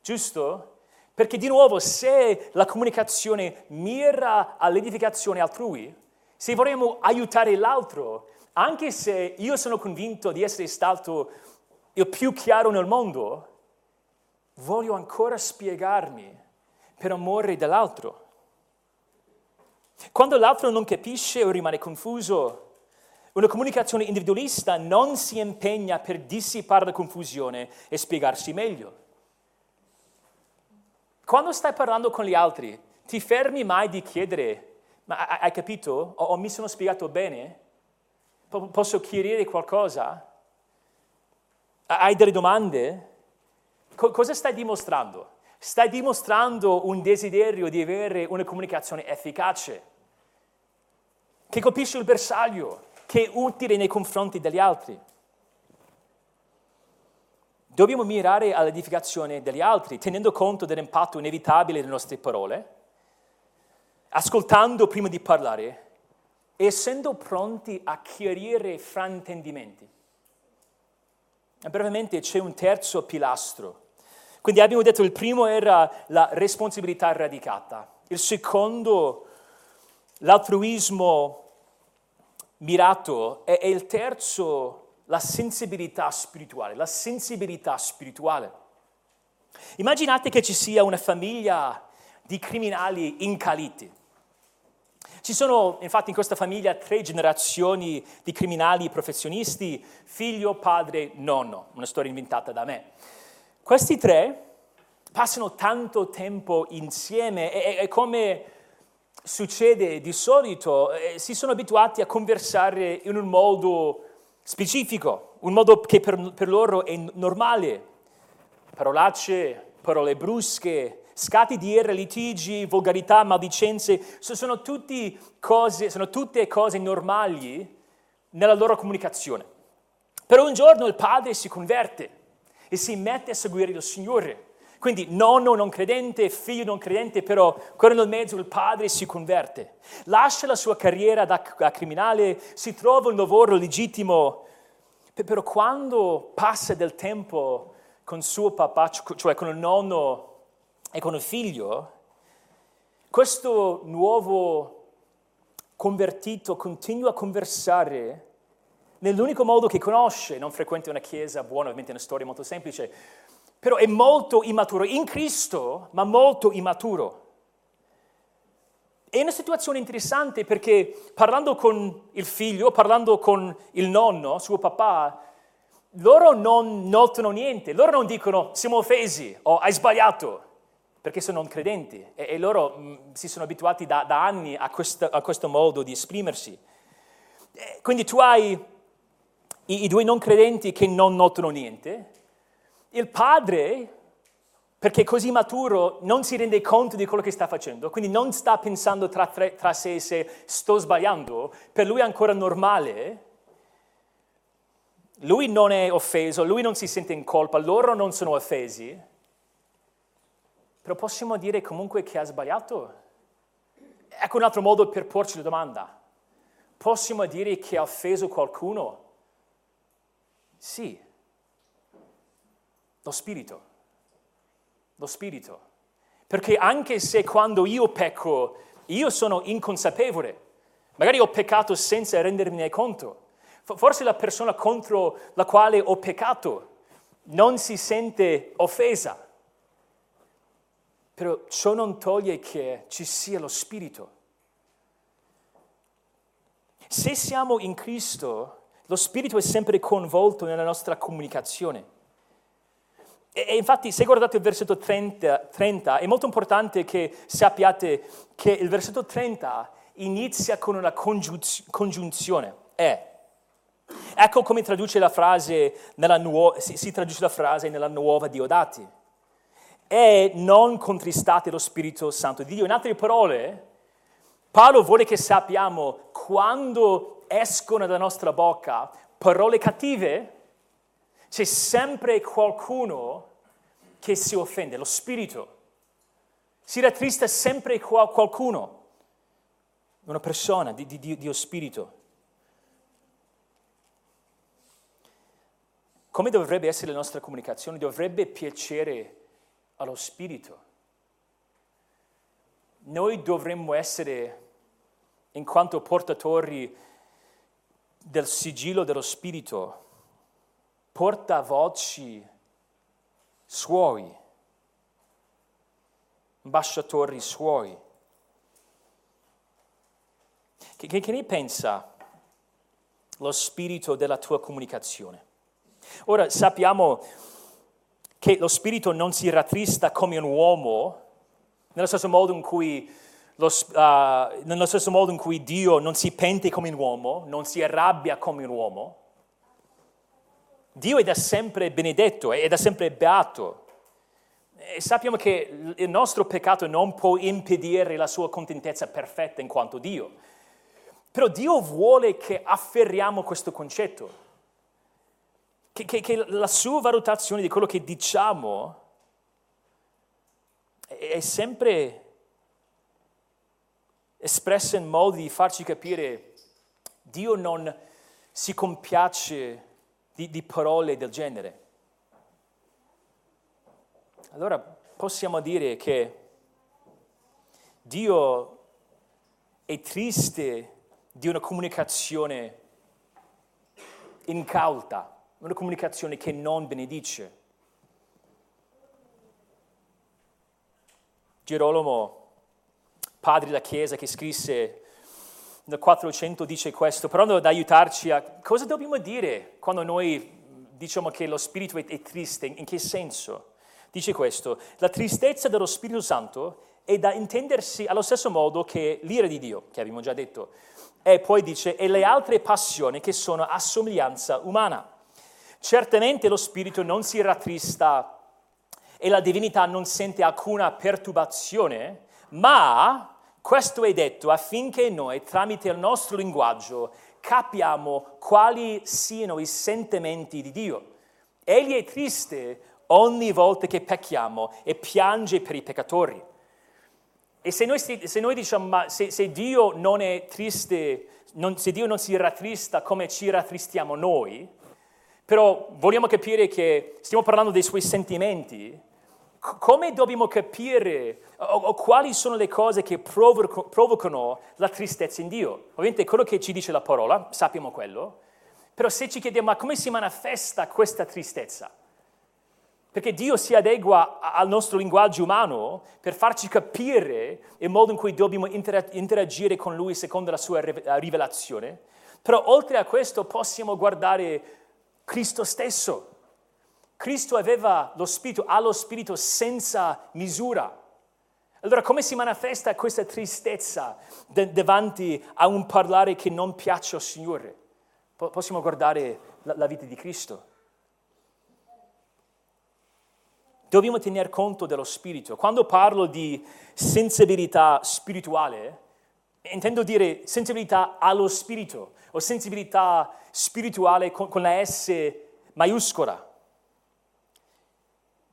giusto? Perché di nuovo, se la comunicazione mira all'edificazione altrui, se vorremmo aiutare l'altro, anche se io sono convinto di essere stato il più chiaro nel mondo, voglio ancora spiegarmi per amore dell'altro. Quando l'altro non capisce o rimane confuso, una comunicazione individualista non si impegna per dissipare la confusione e spiegarsi meglio. Quando stai parlando con gli altri, ti fermi mai di chiedere, ma hai capito? O, o mi sono spiegato bene? P- posso chiarire qualcosa? Hai delle domande? Co- cosa stai dimostrando? Stai dimostrando un desiderio di avere una comunicazione efficace, che colpisce il bersaglio, che è utile nei confronti degli altri. Dobbiamo mirare all'edificazione degli altri, tenendo conto dell'impatto inevitabile delle nostre parole, ascoltando prima di parlare, essendo pronti a chiarire fraintendimenti. Brevemente c'è un terzo pilastro. Quindi abbiamo detto il primo era la responsabilità radicata, il secondo l'altruismo mirato e il terzo la sensibilità spirituale, la sensibilità spirituale. Immaginate che ci sia una famiglia di criminali incaliti. Ci sono infatti in questa famiglia tre generazioni di criminali professionisti, figlio, padre, nonno, una storia inventata da me. Questi tre passano tanto tempo insieme e, e come succede di solito, eh, si sono abituati a conversare in un modo specifico, un modo che per, per loro è normale. Parolacce, parole brusche, scatti di ira, litigi, volgarità, maldicenze, sono, cose, sono tutte cose normali nella loro comunicazione. Però un giorno il padre si converte e si mette a seguire il Signore. Quindi nonno non credente, figlio non credente, però quello nel mezzo il padre si converte. Lascia la sua carriera da, da criminale, si trova un lavoro legittimo, però quando passa del tempo con suo papà, cioè con il nonno e con il figlio, questo nuovo convertito continua a conversare nell'unico modo che conosce, non frequenta una chiesa buona, ovviamente è una storia molto semplice, però è molto immaturo, in Cristo, ma molto immaturo. È una situazione interessante perché parlando con il figlio, parlando con il nonno, suo papà, loro non notano niente, loro non dicono siamo offesi o hai sbagliato, perché sono non credenti e, e loro mh, mm, si sono abituati da, da anni a, questa, a, questo modo di esprimersi. E quindi tu hai i, i due non credenti che non notano niente il padre, perché è così maturo, non si rende conto di quello che sta facendo, quindi non sta pensando tra, tra sé se sto sbagliando, per lui è ancora normale. Lui non è offeso, lui non si sente in colpa, loro non sono offesi, però possiamo dire comunque che ha sbagliato? Ecco un altro modo per porci la domanda. Possiamo dire che ha offeso qualcuno? Sì. Lo spirito. Lo spirito. Perché anche se quando io pecco, io sono inconsapevole, magari ho peccato senza rendermi conto, forse la persona contro la quale ho peccato non si sente offesa, però ciò non toglie che ci sia lo spirito. Se siamo in Cristo, lo spirito è sempre coinvolto nella nostra comunicazione. E, infatti, se guardate il versetto 30, 30, è molto importante che sappiate che il versetto 30 inizia con una congiunzione. È. Ecco come traduce la frase nuova, si, si traduce la frase nella nuova Diodati. E non contristate lo Spirito Santo di Dio. In altre parole, Paolo vuole che sappiamo quando escono dalla nostra bocca parole cattive, c'è sempre qualcuno che si offende, lo spirito. Si rattrista sempre qualcuno, una persona di, di, di, Dio spirito. Come dovrebbe essere la nostra comunicazione? Dovrebbe piacere allo spirito. Noi dovremmo essere, in quanto portatori del sigillo dello spirito, portavoci suoi, ambasciatori suoi. Che, che, che ne pensa lo spirito della tua comunicazione? Ora sappiamo che lo spirito non si rattrista come un uomo, nello stesso modo in cui lo, uh, nello stesso modo in cui Dio non si pente come un uomo, non si arrabbia come un uomo. Dio è da sempre benedetto, è da sempre beato. E sappiamo che il nostro peccato non può impedire la sua contentezza perfetta in quanto Dio. Però Dio vuole che afferriamo questo concetto, che, che, che la sua valutazione di quello che diciamo è sempre espressa in modi di farci capire Dio non si compiace di, di parole del genere. Allora possiamo dire che Dio è triste di una comunicazione incauta, una comunicazione che non benedice. Gerolamo, padre della Chiesa che scrisse nel 400 dice questo, provando ad aiutarci a cosa dobbiamo dire quando noi diciamo che lo spirito è, è triste, in che senso? dice questo, la tristezza dello Spirito Santo è da intendersi allo stesso modo che l'ira di Dio, che abbiamo già detto, e poi dice, e le altre passioni che sono a somiglianza umana. Certamente lo Spirito non si rattrista e la divinità non sente alcuna perturbazione, ma questo è detto affinché noi, tramite il nostro linguaggio, capiamo quali siano i sentimenti di Dio. Egli è triste ogni volta che pecchiamo e piange per i peccatori. E se noi, se noi diciamo, ma se, se, Dio non è triste, non, se Dio non si rattrista come ci rattristiamo noi, però vogliamo capire che stiamo parlando dei suoi sentimenti, come dobbiamo capire o, o, quali sono le cose che provoc- provocano la tristezza in Dio? Ovviamente quello che ci dice la parola, sappiamo quello, però se ci chiediamo ma come si manifesta questa tristezza? Perché Dio si adegua al nostro linguaggio umano per farci capire il modo in cui dobbiamo interagire con Lui secondo la sua rivelazione. Però oltre a questo possiamo guardare Cristo stesso. Cristo aveva lo spirito, ha lo spirito senza misura. Allora come si manifesta questa tristezza de- davanti a un parlare che non piace al Signore? possiamo guardare la, la vita di Cristo. dobbiamo tener conto dello spirito. Quando parlo di sensibilità spirituale, intendo dire sensibilità allo spirito o sensibilità spirituale con, con la S maiuscola.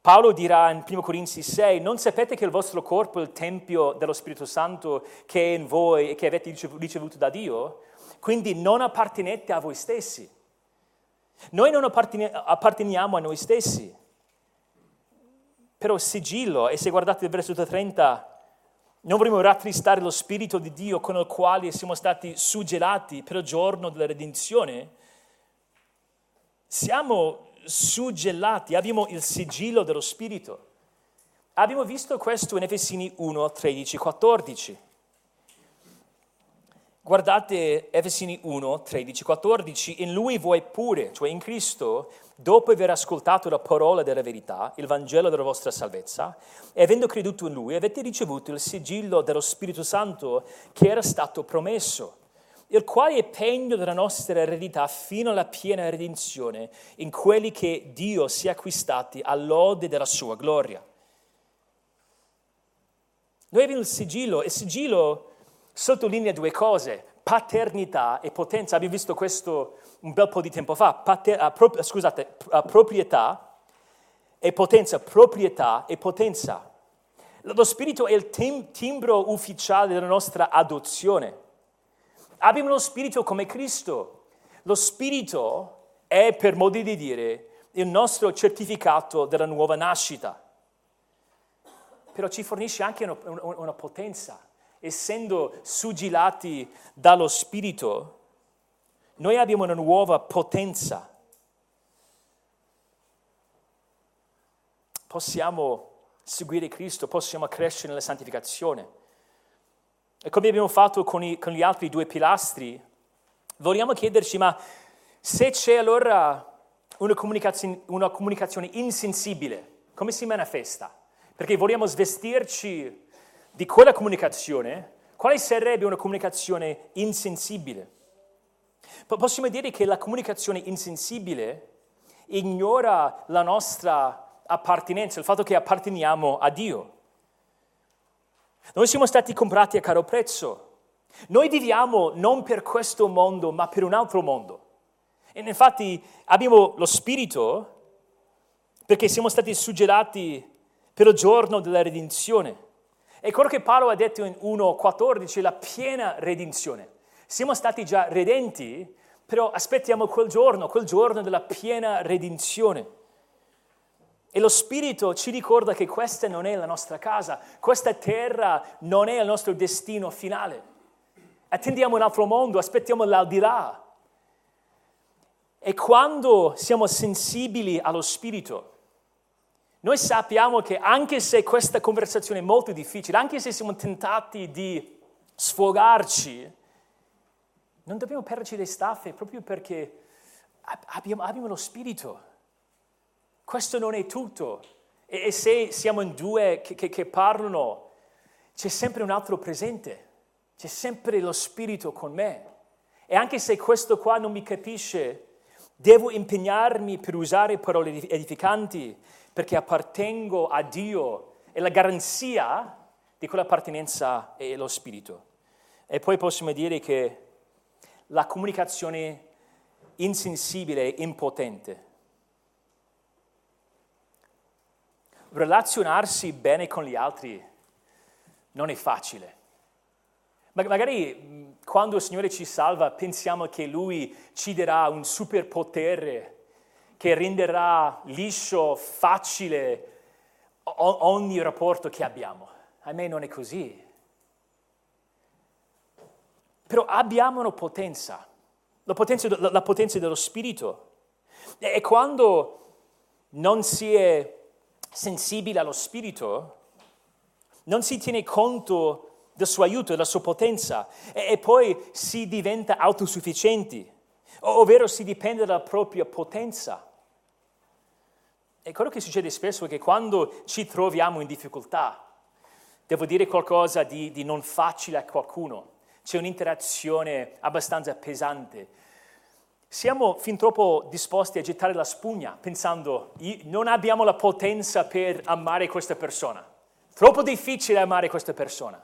Paolo dirà in 1 Corinzi 6, non sapete che il vostro corpo è il Tempio dello Spirito Santo che è in voi e che avete ricevuto da Dio? Quindi non appartenete a voi stessi. Noi non apparteniamo a noi stessi. Però sigillo, e se guardate il versetto 30, non vorremmo rattristare lo Spirito di Dio con il quale siamo stati suggellati per il giorno della redenzione. Siamo suggellati, abbiamo il sigillo dello Spirito. Abbiamo visto questo in Efesini 1, 13, 14. Guardate Efesini 1, 13, 14, in lui voi pure, cioè in Cristo, dopo aver ascoltato la parola della verità, il Vangelo della vostra salvezza, e avendo creduto in lui, avete ricevuto il sigillo dello Spirito Santo che era stato promesso, il quale è pegno della nostra eredità fino alla piena redenzione in quelli che Dio si è acquistati all'ode della sua gloria. Noi abbiamo il sigillo, il sigillo sottolinea due cose, paternità e potenza. Abbiamo visto questo un bel po' di tempo fa. Pater, pro, scusate, proprietà e potenza, proprietà e potenza. Lo Spirito è il tim- timbro ufficiale della nostra adozione. Abbiamo lo Spirito come Cristo. Lo Spirito è, per modo di dire, il nostro certificato della nuova nascita. Però ci fornisce anche una, una, potenza essendo sugillati dallo Spirito, noi abbiamo una nuova potenza. Possiamo seguire Cristo, possiamo crescere nella santificazione. E come abbiamo fatto con, i, con gli altri due pilastri, vogliamo chiederci, ma se c'è allora una comunicazione, una comunicazione insensibile, come si manifesta? Perché vogliamo svestirci di quella comunicazione, quale sarebbe una comunicazione insensibile? Possiamo dire che la comunicazione insensibile ignora la nostra appartenenza, il fatto che apparteniamo a Dio. Noi siamo stati comprati a caro prezzo. Noi viviamo non per questo mondo, ma per un altro mondo. E infatti abbiamo lo spirito perché siamo stati suggellati per il giorno della redenzione. E quello che Paolo ha detto in 1.14 è la piena redenzione. Siamo stati già redenti, però aspettiamo quel giorno, quel giorno della piena redenzione. E lo Spirito ci ricorda che questa non è la nostra casa, questa terra non è il nostro destino finale. Attendiamo un altro mondo, aspettiamo l'aldilà. E quando siamo sensibili allo Spirito, noi sappiamo che anche se questa conversazione è molto difficile, anche se siamo tentati di sfogarci, non dobbiamo perderci le staffe proprio perché abbiamo, abbiamo lo spirito. Questo non è tutto. E, e se siamo in due che, che, che parlano, c'è sempre un altro presente, c'è sempre lo Spirito con me. E anche se questo qua non mi capisce, devo impegnarmi per usare parole edificanti perché appartengo a Dio e la garanzia di quell'appartenenza è lo Spirito. E poi possiamo dire che la comunicazione insensibile e impotente. Relazionarsi bene con gli altri non è facile. Magari quando il Signore ci salva pensiamo che Lui ci darà un superpotere che renderà liscio, facile ogni rapporto che abbiamo. A me non è così. Però abbiamo una potenza, la potenza, la potenza dello Spirito. E quando non si è sensibile allo Spirito, non si tiene conto del suo aiuto, della sua potenza e, e poi si diventa autosufficienti, ovvero si dipende dalla propria potenza. E quello che succede spesso è che quando ci troviamo in difficoltà, devo dire qualcosa di, di non facile a qualcuno, c'è un'interazione abbastanza pesante. Siamo fin troppo disposti a gettare la spugna pensando non abbiamo la potenza per amare questa persona. Troppo difficile amare questa persona.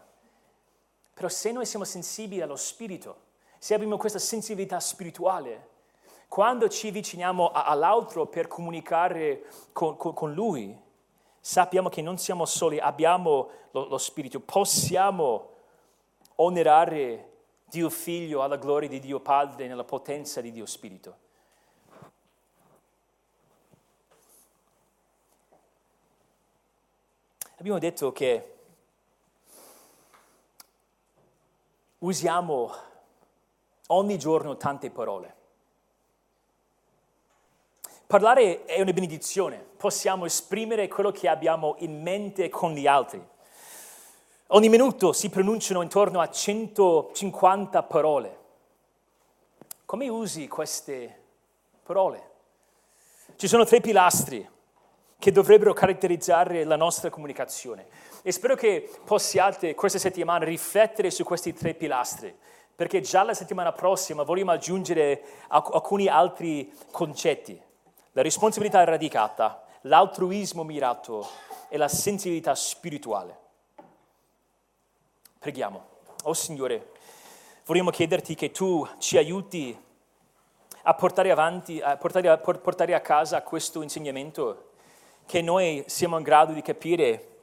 Però se noi siamo sensibili allo spirito, se abbiamo questa sensibilità spirituale, quando ci avviciniamo all'altro per comunicare con, con, con lui, sappiamo che non siamo soli, abbiamo lo, lo spirito, possiamo onorare Dio Figlio alla gloria di Dio Padre nella potenza di Dio Spirito. Abbiamo detto che usiamo ogni giorno tante parole. Parlare è una benedizione, possiamo esprimere quello che abbiamo in mente con gli altri. Ogni minuto si pronunciano intorno a 150 parole. Come usi queste parole? Ci sono tre pilastri che dovrebbero caratterizzare la nostra comunicazione e spero che possiate questa settimana riflettere su questi tre pilastri, perché già la settimana prossima vogliamo aggiungere alcuni altri concetti. La responsabilità radicata, l'altruismo mirato e la sensibilità spirituale. Preghiamo. Oh Signore, vogliamo chiederti che tu ci aiuti a portare avanti, a portare a, portare a casa questo insegnamento, che noi siamo in grado di capire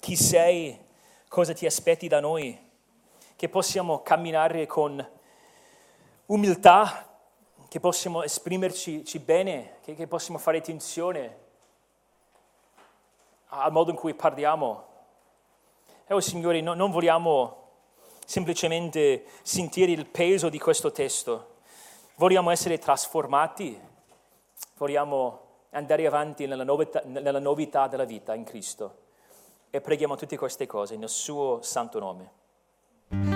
chi sei, cosa ti aspetti da noi, che possiamo camminare con umiltà, che possiamo esprimerci bene, che, che possiamo fare attenzione al modo in cui parliamo e oh Signore, no, non vogliamo semplicemente sentire il peso di questo testo, vogliamo essere trasformati, vogliamo andare avanti nella novità, nella novità della vita in Cristo. E preghiamo tutte queste cose nel suo santo nome.